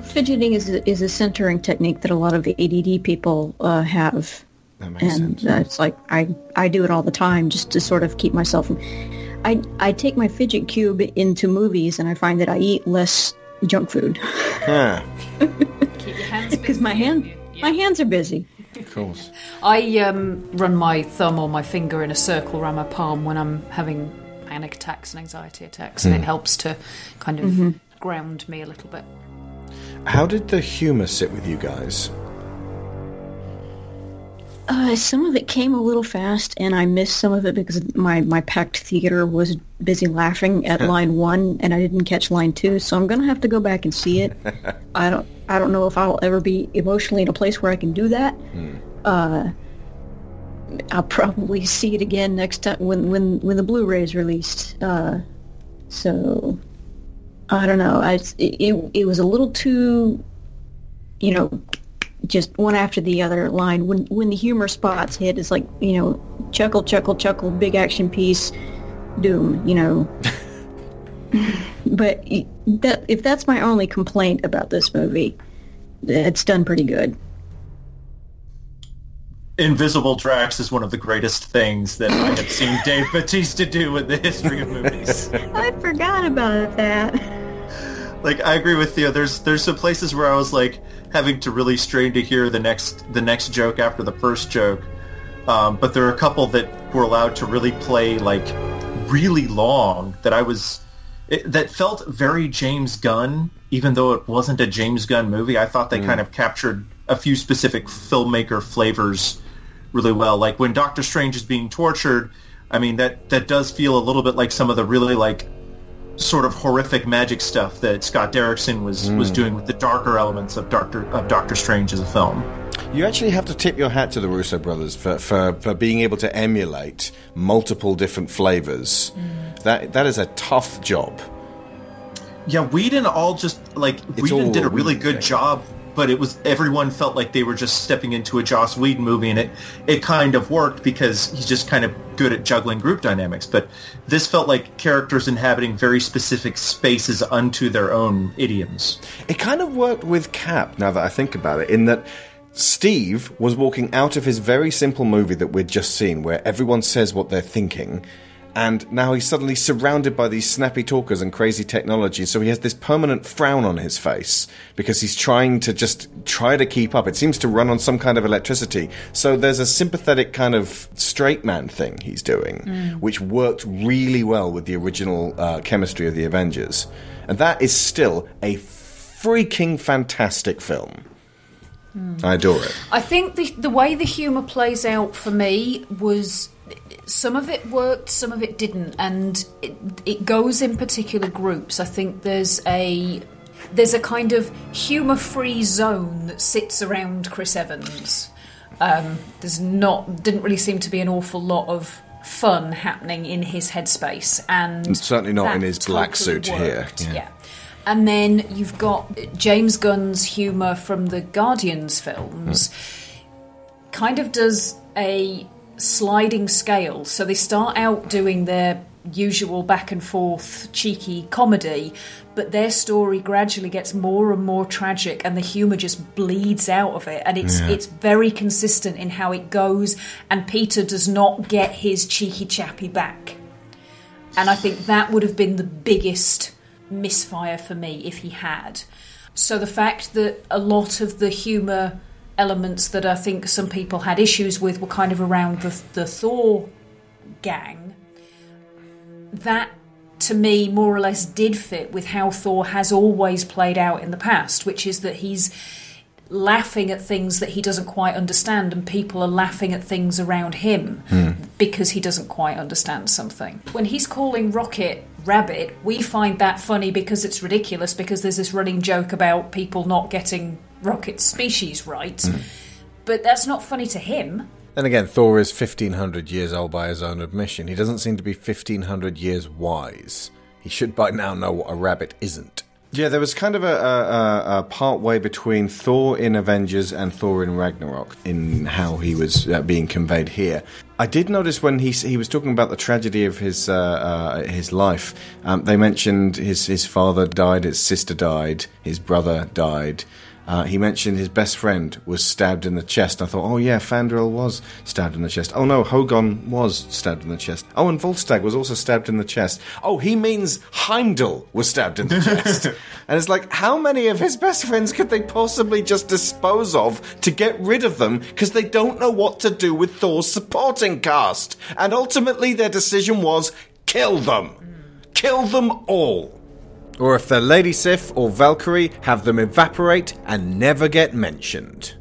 S9: Fidgeting is a, is a centering technique that a lot of the ADD people uh, have.
S1: That makes
S9: and
S1: sense.
S9: uh, it's like I, I do it all the time just to sort of keep myself from... I, I take my fidget cube into movies and I find that I eat less junk food
S1: Yeah,
S12: Keep hands
S9: because my hand my hands are busy.
S1: Of course.
S12: I um, run my thumb or my finger in a circle around my palm when I'm having panic attacks and anxiety attacks, and
S1: Hmm.
S12: it helps to kind of
S9: Mhm.
S12: ground me a little bit.
S1: How did the humour sit with you guys?
S9: Uh, some of it came a little fast, and I missed some of it because my, my packed theater was busy laughing at line one, and I didn't catch line two. So I'm gonna have to go back and see it. I don't I don't know if I'll ever be emotionally in a place where I can do that. Uh, I'll probably see it again next time when when when the Blu-ray is released. Uh, so I don't know. I, it, it was a little too, you know, just one after the other line. When when the humor spots hit, it's like you know, chuckle, chuckle, chuckle, big action piece, doom. You know. but that if that's my only complaint about this movie, it's done pretty good.
S8: Invisible Drax is one of the greatest things that I have seen Dave Bautista do in the history of movies.
S9: I forgot about that.
S8: Like I agree with Theo. There's there's some places where I was like having to really strain to hear the next the next joke after the first joke. Um, but there are a couple that were allowed to really play like really long that I was it, that felt very James Gunn, even though it wasn't a James Gunn movie. I thought they
S1: Mm.
S8: kind of captured a few specific filmmaker flavors really well. Like when Doctor Strange is being tortured, I mean that that does feel a little bit like some of the really like sort of horrific magic stuff that Scott Derrickson was was
S1: Mm.
S8: doing with the darker elements of Doctor of Doctor Strange as a film.
S1: You actually have to tip your hat to the Russo brothers for, for, for being able to emulate multiple different flavors. That that is a tough job.
S8: Yeah, Whedon all just like
S1: It's all
S8: Whedon did a
S1: a
S8: really
S1: Whedon
S8: good job, but it was everyone felt like they were just stepping into a Joss Whedon movie, and it it kind of worked because he's just kind of good at juggling group dynamics. But this felt like characters inhabiting very specific spaces unto their own idioms.
S1: It kind of worked with Cap, now that I think about it, in that Steve was walking out of his very simple movie that we'd just seen, where everyone says what they're thinking, and now he's suddenly surrounded by these snappy talkers and crazy technology, so he has this permanent frown on his face because he's trying to just try to keep up. It seems to run on some kind of electricity. So there's a sympathetic kind of straight man thing he's doing,
S18: Mm.
S1: which worked really well with the original uh, chemistry of the Avengers. And that is still a freaking fantastic film. I adore it.
S12: I think the the way the humour plays out for me was some of it worked, some of it didn't, and it, it goes in particular groups. I think there's a there's a kind of humour free zone that sits around Chris Evans. Um, there's not didn't really seem to be an awful lot of fun happening in his headspace, and
S1: Certainly not in his black
S12: totally
S1: suit here. Yeah.
S12: yeah. And then you've got James Gunn's humour from the Guardians films, kind of does a sliding scale. So they start out doing their usual back and forth cheeky comedy, but their story gradually gets more and more tragic and the humour just bleeds out of it and it's
S18: Yeah.
S12: it's very consistent in how it goes and Peter does not get his cheeky chappy back. And I think that would have been the biggest misfire for me if he had. So the fact that a lot of the humour elements that I think some people had issues with were kind of around the, the Thor gang, that to me more or less did fit with how Thor has always played out in the past, which is that he's laughing at things that he doesn't quite understand and people are laughing at things around him hmm. because he doesn't quite understand something. When he's calling Rocket Rabbit, we find that funny because it's ridiculous because there's this running joke about people not getting Rocket's species right. But that's not funny to him.
S1: Then again, Thor is 1500 years old by his own admission. He doesn't seem to be 1500 years wise. He should by now know what a rabbit isn't. Yeah, there was kind of a, a, a, a part way between Thor in Avengers and Thor in Ragnarok in how he was uh, being conveyed here. I did notice when he he was talking about the tragedy of his uh, uh, his life. Um, they mentioned his his father died, his sister died, his brother died. Uh, he mentioned his best friend was stabbed in the chest. I thought, oh yeah, Fandral was stabbed in the chest. Oh no, Hogun was stabbed in the chest. Oh, and Volstagg was also stabbed in the chest. Oh, he means Heimdall was stabbed in the chest. and it's like, how many of his best friends could they possibly just dispose of to get rid of them because they don't know what to do with Thor's supporting cast? And ultimately, their decision was kill them. Kill them all. Or if they're Lady Sif or Valkyrie, have them evaporate and never get mentioned.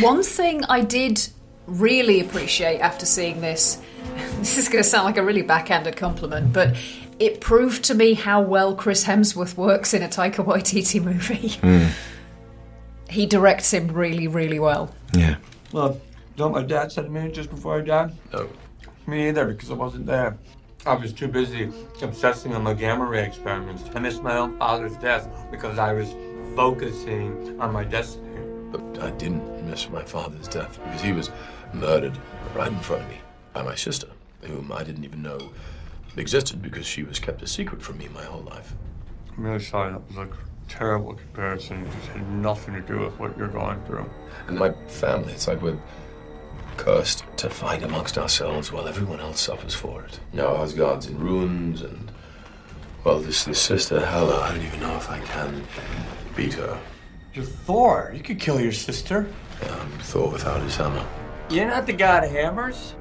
S12: One thing I did really appreciate after seeing this, this is going to sound like a really backhanded compliment, but it proved to me how well Chris Hemsworth works in a Taika Waititi movie. Hmm. He directs him really, really well.
S1: Yeah.
S18: Well, don't my dad said to me just before I died? No. Me either, because I wasn't there. I was too busy obsessing on the gamma ray experiments. I missed my own father's death because I was focusing on my destiny.
S19: But I didn't miss my father's death because he was murdered right in front of me by my sister, whom I didn't even know existed because she was kept a secret from me my whole life.
S18: I'm really sorry. That was a terrible comparison. It just had nothing to do with what you're going through.
S19: And my family, it's like we're cursed to fight amongst ourselves while everyone else suffers for it. Now Asgard's in ruins, and well, this this sister Hela, I don't even know if I can beat her.
S18: You're Thor. You could kill your sister.
S19: Yeah, I'm Thor without his hammer.
S18: You're not the god of hammers.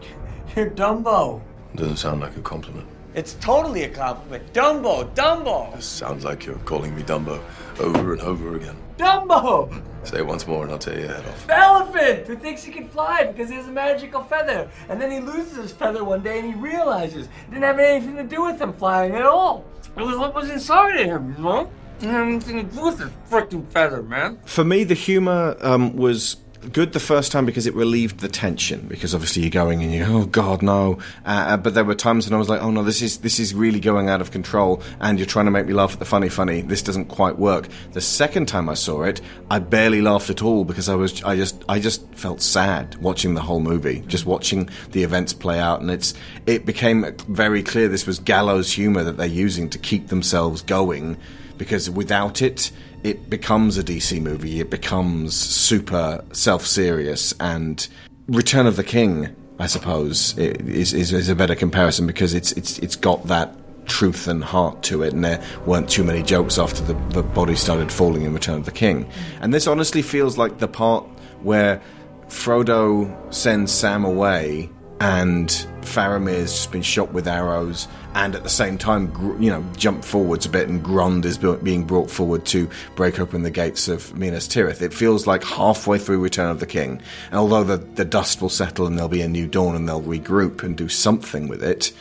S18: You're Dumbo.
S19: Doesn't sound like a compliment.
S18: It's totally a compliment. Dumbo, Dumbo,
S19: This sounds like you're calling me Dumbo over and over again.
S18: Dumbo.
S19: Say it once more, and I'll tear your head off.
S18: The elephant who thinks he can fly because he has a magical feather. And then he loses his feather one day and he realizes it didn't have anything to do with him flying at all. It was what was inside of him, you know? It didn't have anything to do with his freaking feather, man.
S1: For me, the humour um, was good the first time because it relieved the tension. Because obviously you're going and you, go, oh God, no. Uh, uh, but there were times when I was like, oh no, this is this is really going out of control, and you're trying to make me laugh at the funny, funny. This doesn't quite work. The second time I saw it, I barely laughed at all because I was I just I just felt sad watching the whole movie, just watching the events play out, and it's it became very clear this was gallows humour that they're using to keep themselves going because without it, it becomes a DC movie. It becomes super self serious. And Return of the King, I suppose, is, is, is a better comparison because it's, it's, it's got that truth and heart to it, and there weren't too many jokes after the, the body started falling in Return of the King. And this honestly feels like the part where Frodo sends Sam away and Faramir's been shot with arrows, and at the same time, you know, jump forwards a bit, and Grond is being brought forward to break open the gates of Minas Tirith. It feels like halfway through Return of the King, and although the, the dust will settle and there'll be a new dawn and they'll regroup and do something with it,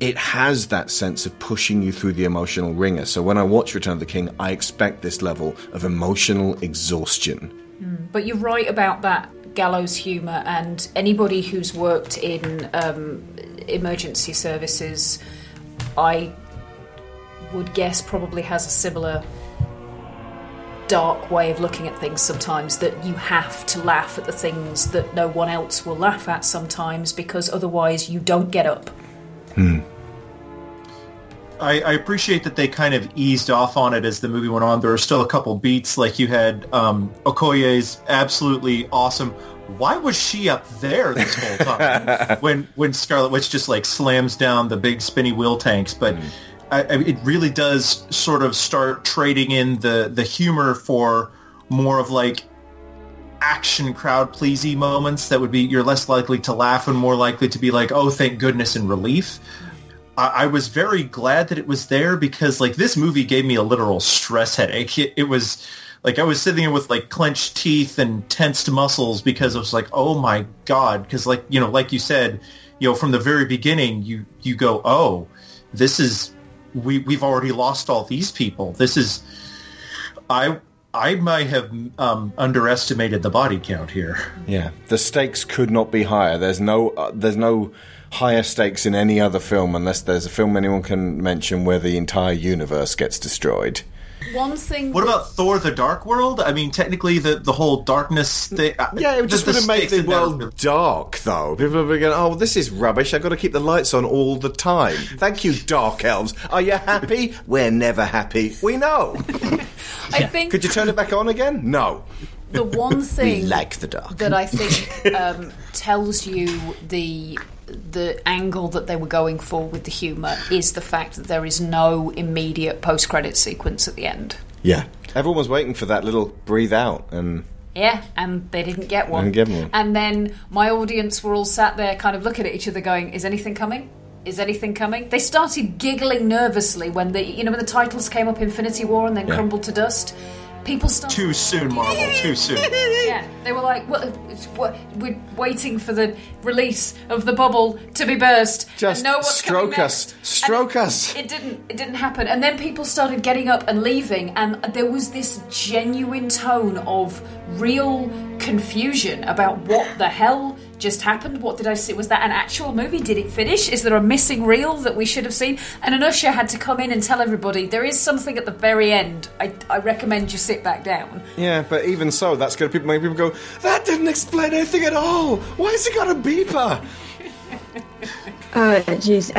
S1: it has that sense of pushing you through the emotional ringer. So when I watch Return of the King, I expect this level of emotional exhaustion.
S12: Hmm, but you're right about that gallows humour, and anybody who's worked in um, emergency services, I would guess probably has a similar dark way of looking at things sometimes that you have to laugh at the things that no one else will laugh at sometimes because otherwise you don't get up.
S8: I, I appreciate that they kind of eased off on it as the movie went on. There were still a couple beats, like you had um, Okoye's absolutely awesome. Why was she up there this whole time when when Scarlet Witch just like slams down the big spinny wheel tanks? But I, I, it really does sort of start trading in the the humor for more of like action crowd pleasy moments that would be you're less likely to laugh and more likely to be like oh thank goodness and relief I, I was very glad that it was there because like this movie gave me a literal stress headache. It, it was like i was sitting there with like clenched teeth and tensed muscles because I was like oh my god because like you know like you said you know from the very beginning you you go oh this is we we've already lost all these people. This is i I might have um, underestimated the body count here.
S1: Yeah, the stakes could not be higher. There's no, uh, there's no higher stakes in any other film unless there's a film anyone can mention where the entire universe gets destroyed.
S12: One thing.
S8: What about Thor: The Dark World? I mean, technically, the the whole darkness thing.
S1: Yeah, it just
S8: the,
S1: would have made
S8: stakes
S1: the
S8: in there-
S1: world dark, though. People would be going, "Oh, this is rubbish. I've got to keep the lights on all the time." Thank you, dark elves. Are you happy? We're never happy. We know.
S12: I think
S1: Could you turn it back on again? No.
S12: the one thing
S1: We
S12: thing
S1: like the dark.
S12: that I think um, tells you the the angle that they were going for with the humour is the fact that there is no immediate post credit sequence at the end.
S1: Yeah. Everyone was waiting for that little breathe out, and
S12: Yeah, and they didn't get one.
S1: Didn't get one.
S12: And then my audience were all sat there, kind of looking at each other, going, "Is anything coming? Is anything coming?" They started giggling nervously when the you know when the titles came up, Infinity War, and then
S8: Yeah.
S12: crumbled to dust. People started.
S8: Too soon, Marvel. Too soon.
S12: Yeah, they were like, well, it's, what, "We're waiting for the release of the bubble to be burst.
S1: Just
S12: know what's coming
S1: stroke us.
S12: next."
S1: Stroke
S12: And
S1: us.
S12: It didn't. It didn't happen. And then people started getting up and leaving, and there was this genuine tone of real confusion about what the hell just happened? What did I see? Was that an actual movie? Did it finish? Is there a missing reel that we should have seen? And an usher had to come in and tell everybody there is something at the very end. I, I recommend you sit back down.
S1: Yeah, but even so, that's going to make people go, that didn't explain anything at all. Why has he got a beeper?
S9: Uh, jeez,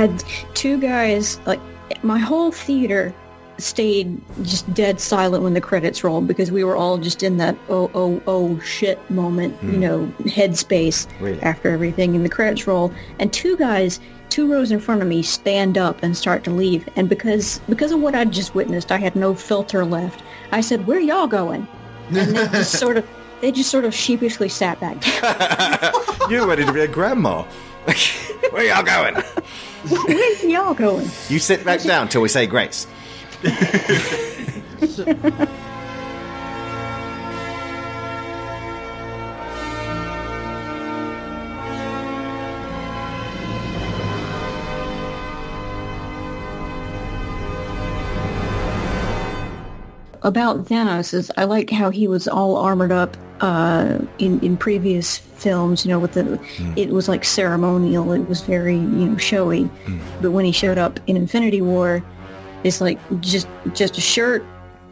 S9: two guys like my whole theater stayed just dead silent when the credits rolled because we were all just in that oh oh oh shit moment, you
S1: Hmm.
S9: know, headspace
S1: Really?
S9: after everything. And the credits roll, and two guys, two rows in front of me, stand up and start to leave. And because because of what I'd just witnessed, I had no filter left. I said, "Where y'all going?" And they just sort of they just sort of sheepishly sat back down.
S1: You're ready to be a grandma. Where y'all going?
S9: Where y'all going?
S1: You sit back down till we say grace.
S9: About Thanos is I like how he was all armored up uh, in in previous films. You know, with the it was like ceremonial. It was very you know showy. But when he showed up in Infinity War, it's like just just a shirt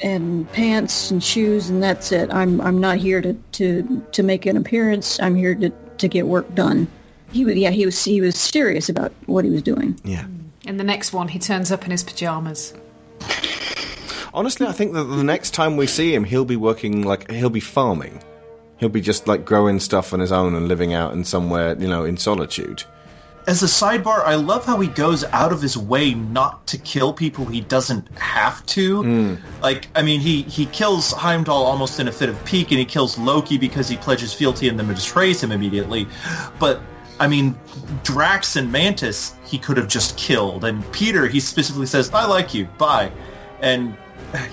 S9: and pants and shoes and that's it. I'm I'm not here to to to make an appearance. I'm here to to get work done. He was yeah he was he was serious about what he was doing.
S1: Yeah.
S12: In the next one, he turns up in his pajamas.
S1: Honestly, I think that the next time we see him, he'll be working like he'll be farming. He'll be just like growing stuff on his own and living out in somewhere, you know, in solitude.
S8: As a sidebar, I love how he goes out of his way not to kill people he doesn't have to. Hmm. Like, I mean, he, he kills Heimdall almost in a fit of pique, and he kills Loki because he pledges fealty and then betrays him immediately. But, I mean, Drax and Mantis, he could have just killed. And Peter, he specifically says, I like you, bye. And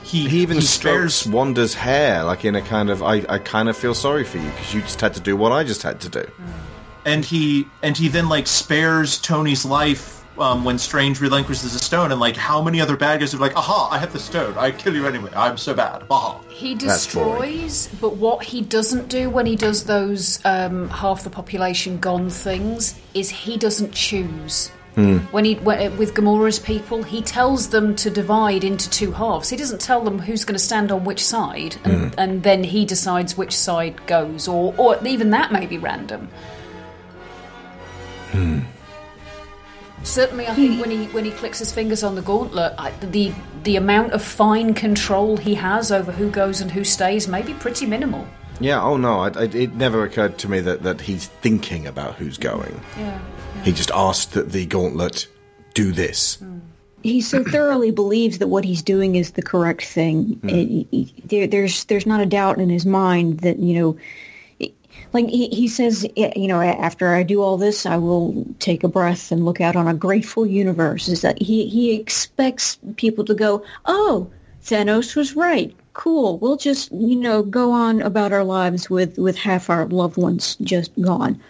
S8: he,
S1: He even
S8: he spares
S1: strokes Wanda's hair, like in a kind of, I, I kind of feel sorry for you because you just had to do what I just had to do. Hmm.
S8: And he and he then like spares Tony's life um, when Strange relinquishes the stone, and like how many other bad guys are like, "Aha! I have the stone. I kill you anyway. I'm so bad." Aha!
S12: He destroys, but what he doesn't do when he does those um, half the population gone things is he doesn't choose.
S1: Hmm.
S12: When he when, with Gamora's people, he tells them to divide into two halves. He doesn't tell them who's going to stand on which side, and,
S1: Hmm.
S12: and then he decides which side goes, or or even that may be random.
S1: Hmm.
S12: Certainly, I think when he when he clicks his fingers on the gauntlet, I, the the amount of fine control he has over who goes and who stays may be pretty minimal.
S1: Yeah, oh no, I, I, it never occurred to me that, that he's thinking about who's going.
S12: Yeah.
S1: He just asked that the gauntlet do this.
S9: he so thoroughly believes that what he's doing is the correct thing. It- it- there, there's there's not a doubt in his mind that you know, it- like he, he says, you know, after I do all this, I will take a breath and look out on a grateful universe. Is that he he expects people to go, oh, Thanos was right. Cool. We'll just you know go on about our lives with with half our loved ones just gone.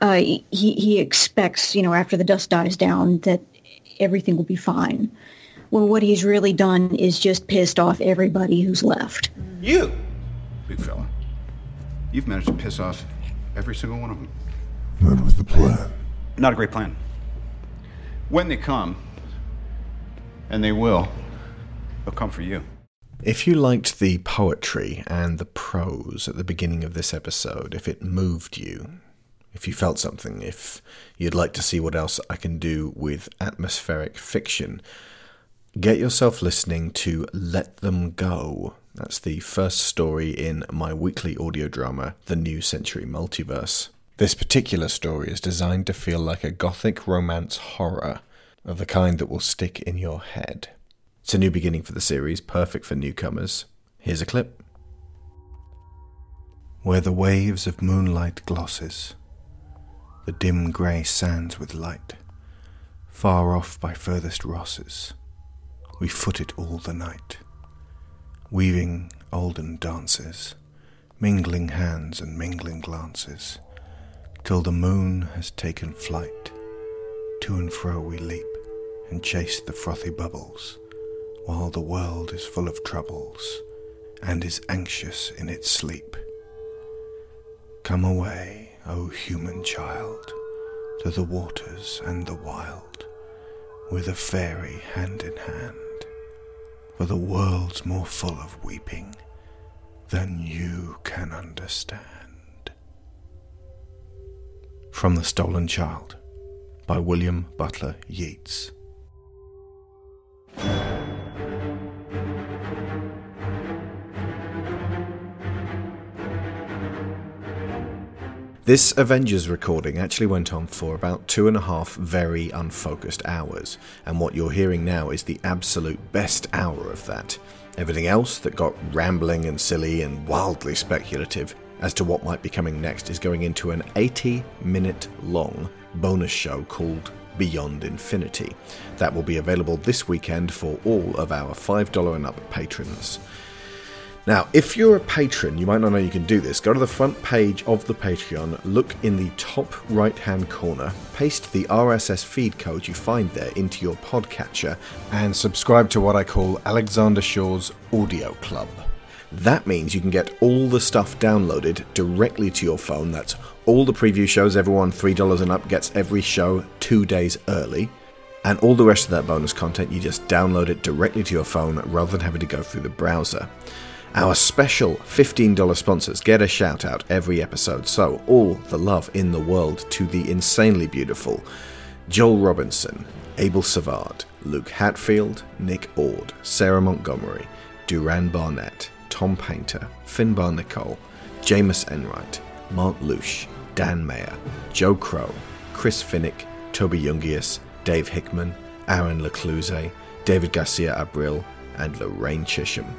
S9: Uh, he he expects you know after the dust dies down that everything will be fine. When what he's really done is just pissed off everybody who's left.
S3: You, big fella, you've managed to piss off every single one of them.
S4: That was the plan.
S3: Not a great plan. When they come, and they will, they'll come for you.
S1: If you liked the poetry and the prose at the beginning of this episode, if it moved you, if you felt something, if you'd like to see what else I can do with atmospheric fiction, get yourself listening to Let Them Go. That's the first story in my weekly audio drama, The New Century Multiverse. This particular story is designed to feel like a gothic romance horror of the kind that will stick in your head. It's a new beginning for the series, perfect for newcomers. Here's a clip. Where the waves of moonlight glosses, the dim grey sands with light, far off by furthest rosses, we foot it all the night, weaving olden dances, mingling hands and mingling glances, till the moon has taken flight. To and fro we leap and chase the frothy bubbles, while the world is full of troubles and is anxious in its sleep. Come away, O human child, to the waters and the wild, with a fairy hand in hand. For the world's more full of weeping than you can understand. From The Stolen Child by William Butler Yeats. This Avengers recording actually went on for about two and a half very unfocused hours, and what you're hearing now is the absolute best hour of that. Everything else that got rambling and silly and wildly speculative as to what might be coming next is going into an 80 minute long bonus show called Beyond Infinity. That will be available this weekend for all of our $5 and up patrons. Now, if you're a patron, you might not know you can do this. Go to the front page of the Patreon, look in the top right hand corner, paste the RSS feed code you find there into your podcatcher, and subscribe to what I call Alexander Shaw's Audio Club. That means you can get all the stuff downloaded directly to your phone. That's all the preview shows, everyone $3 and up gets every show two days early. And all the rest of that bonus content, you just download it directly to your phone rather than having to go through the browser. Our special $15 sponsors get a shout out every episode, so all the love in the world to the insanely beautiful Joel Robinson, Abel Savard, Luke Hatfield, Nick Ord, Sarah Montgomery, Duran Barnett, Tom Painter, Finbar Nicole, Jameis Enright, Mark Lush, Dan Mayer, Joe Crow, Chris Finnick, Toby Jungius, Dave Hickman, Aaron Lecluse, David Garcia Abril, and Lorraine Chisholm.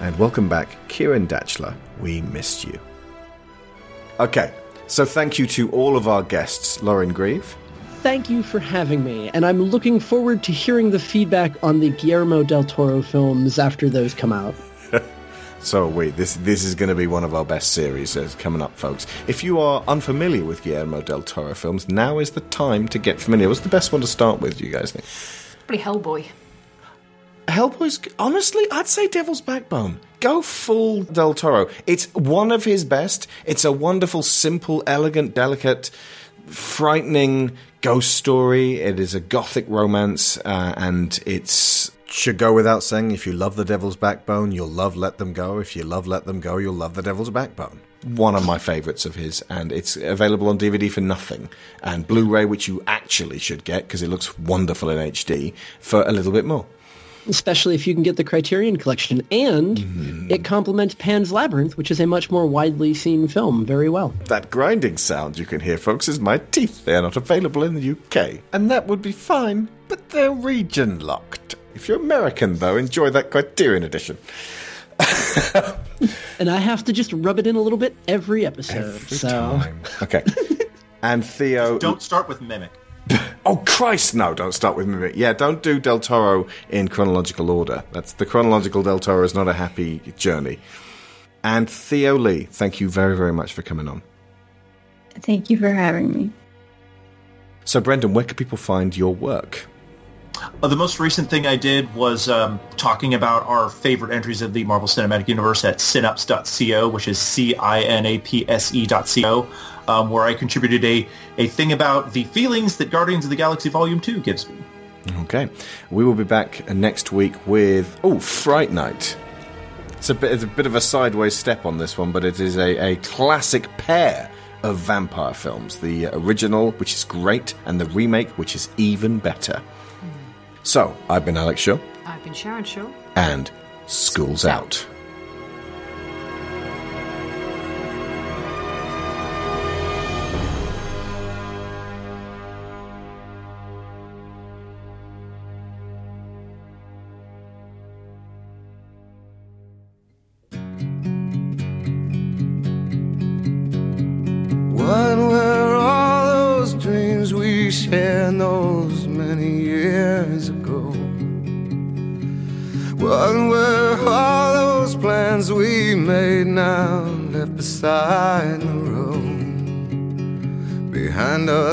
S1: And welcome back, Kieran Datchler. We missed you. Okay, so thank you to all of our guests, Lauren Grieve.
S10: Thank you for having me, and I'm looking forward to hearing the feedback on the Guillermo del Toro films after those come out.
S1: So wait, this this is going to be one of our best series uh, coming up, folks. If you are unfamiliar with Guillermo del Toro films, now is the time to get familiar. What's the best one to start with? Do you guys think?
S12: Probably Hellboy.
S1: Hellboy's honestly, I'd say Devil's Backbone. Go full Del Toro. It's one of his best. It's a wonderful, simple, elegant, delicate, frightening ghost story. It is a gothic romance, uh, and it's should go without saying. If you love The Devil's Backbone, you'll love Let Them Go. If you love Let Them Go, you'll love The Devil's Backbone. One of my favorites of his, and it's available on DVD for nothing, and Blu-ray, which you actually should get because it looks wonderful in HD, for a little bit more
S10: especially if you can get the Criterion Collection, and mm. it complements Pan's Labyrinth, which is a much more widely seen film, very well.
S1: That grinding sound you can hear, folks, is my teeth. They are not available in the UK, and that would be fine, but they're region locked. If you're American, though, enjoy that Criterion edition.
S10: and I have to just rub it in a little bit every episode.
S1: Every
S10: so.
S1: time. Okay. and Theo.
S8: Just don't start with Mimic.
S1: Oh Christ! No, don't start with Mimic. Yeah, don't do Del Toro in chronological order. That's the chronological Del Toro is not a happy journey. And Theo Lee, thank you very, very much for coming on.
S9: Thank you for having me.
S1: So, Brendan, where can people find your work?
S8: Uh, the most recent thing I did was um, talking about our favorite entries of the Marvel Cinematic Universe at cinapse.co, which is C-I-N-A-P-S-E.co um, where I contributed a, a thing about the feelings that Guardians of the Galaxy Volume 2 gives me.
S1: Okay. We will be back next week with, oh, Fright Night. It's a bit, it's a bit of a sideways step on this one, but it is a, a classic pair of vampire films. The original, which is great, and the remake, which is even better. So, I've been Alex Shaw.
S12: I've been Sharon Shaw.
S1: And School's out.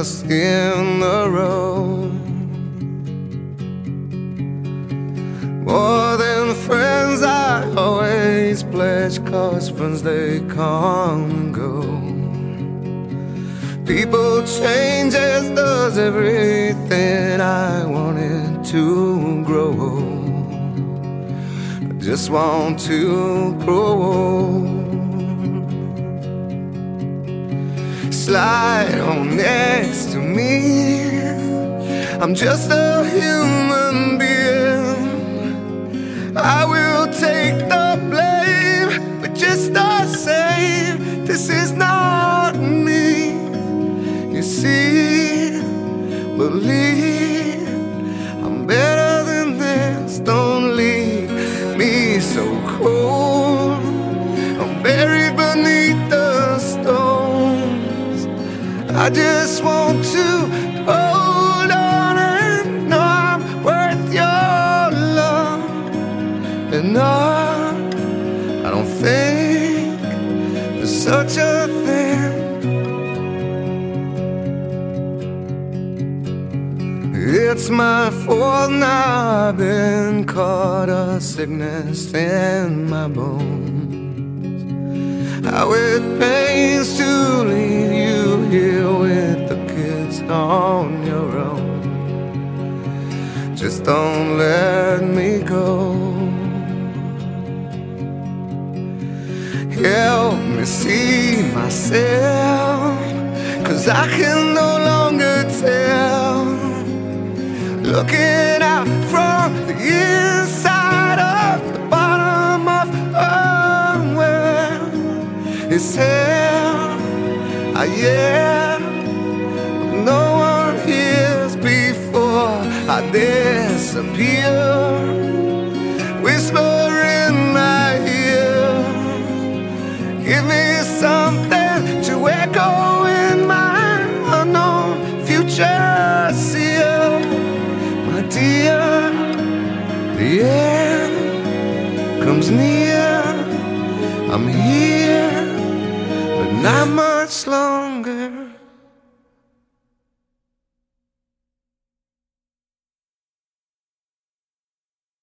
S14: Us in the road. More than friends, I always pledge, cause friends they come and go. People change as does everything I wanted to grow. I just want to grow. Slide on next to me. I'm just a human being. I will take the blame, but just the same, this is not me. You see, believe my fault now I've been caught a sickness in my bones. How it pains to leave you here with the kids on your own. Just don't let me go. Help me see myself, cause I can no longer tell. Looking out from the inside of the bottom of a well is hell. Ah, yeah. No one hears before I disappear. Whisper in my ear. Give me something near. I'm here, but not much longer.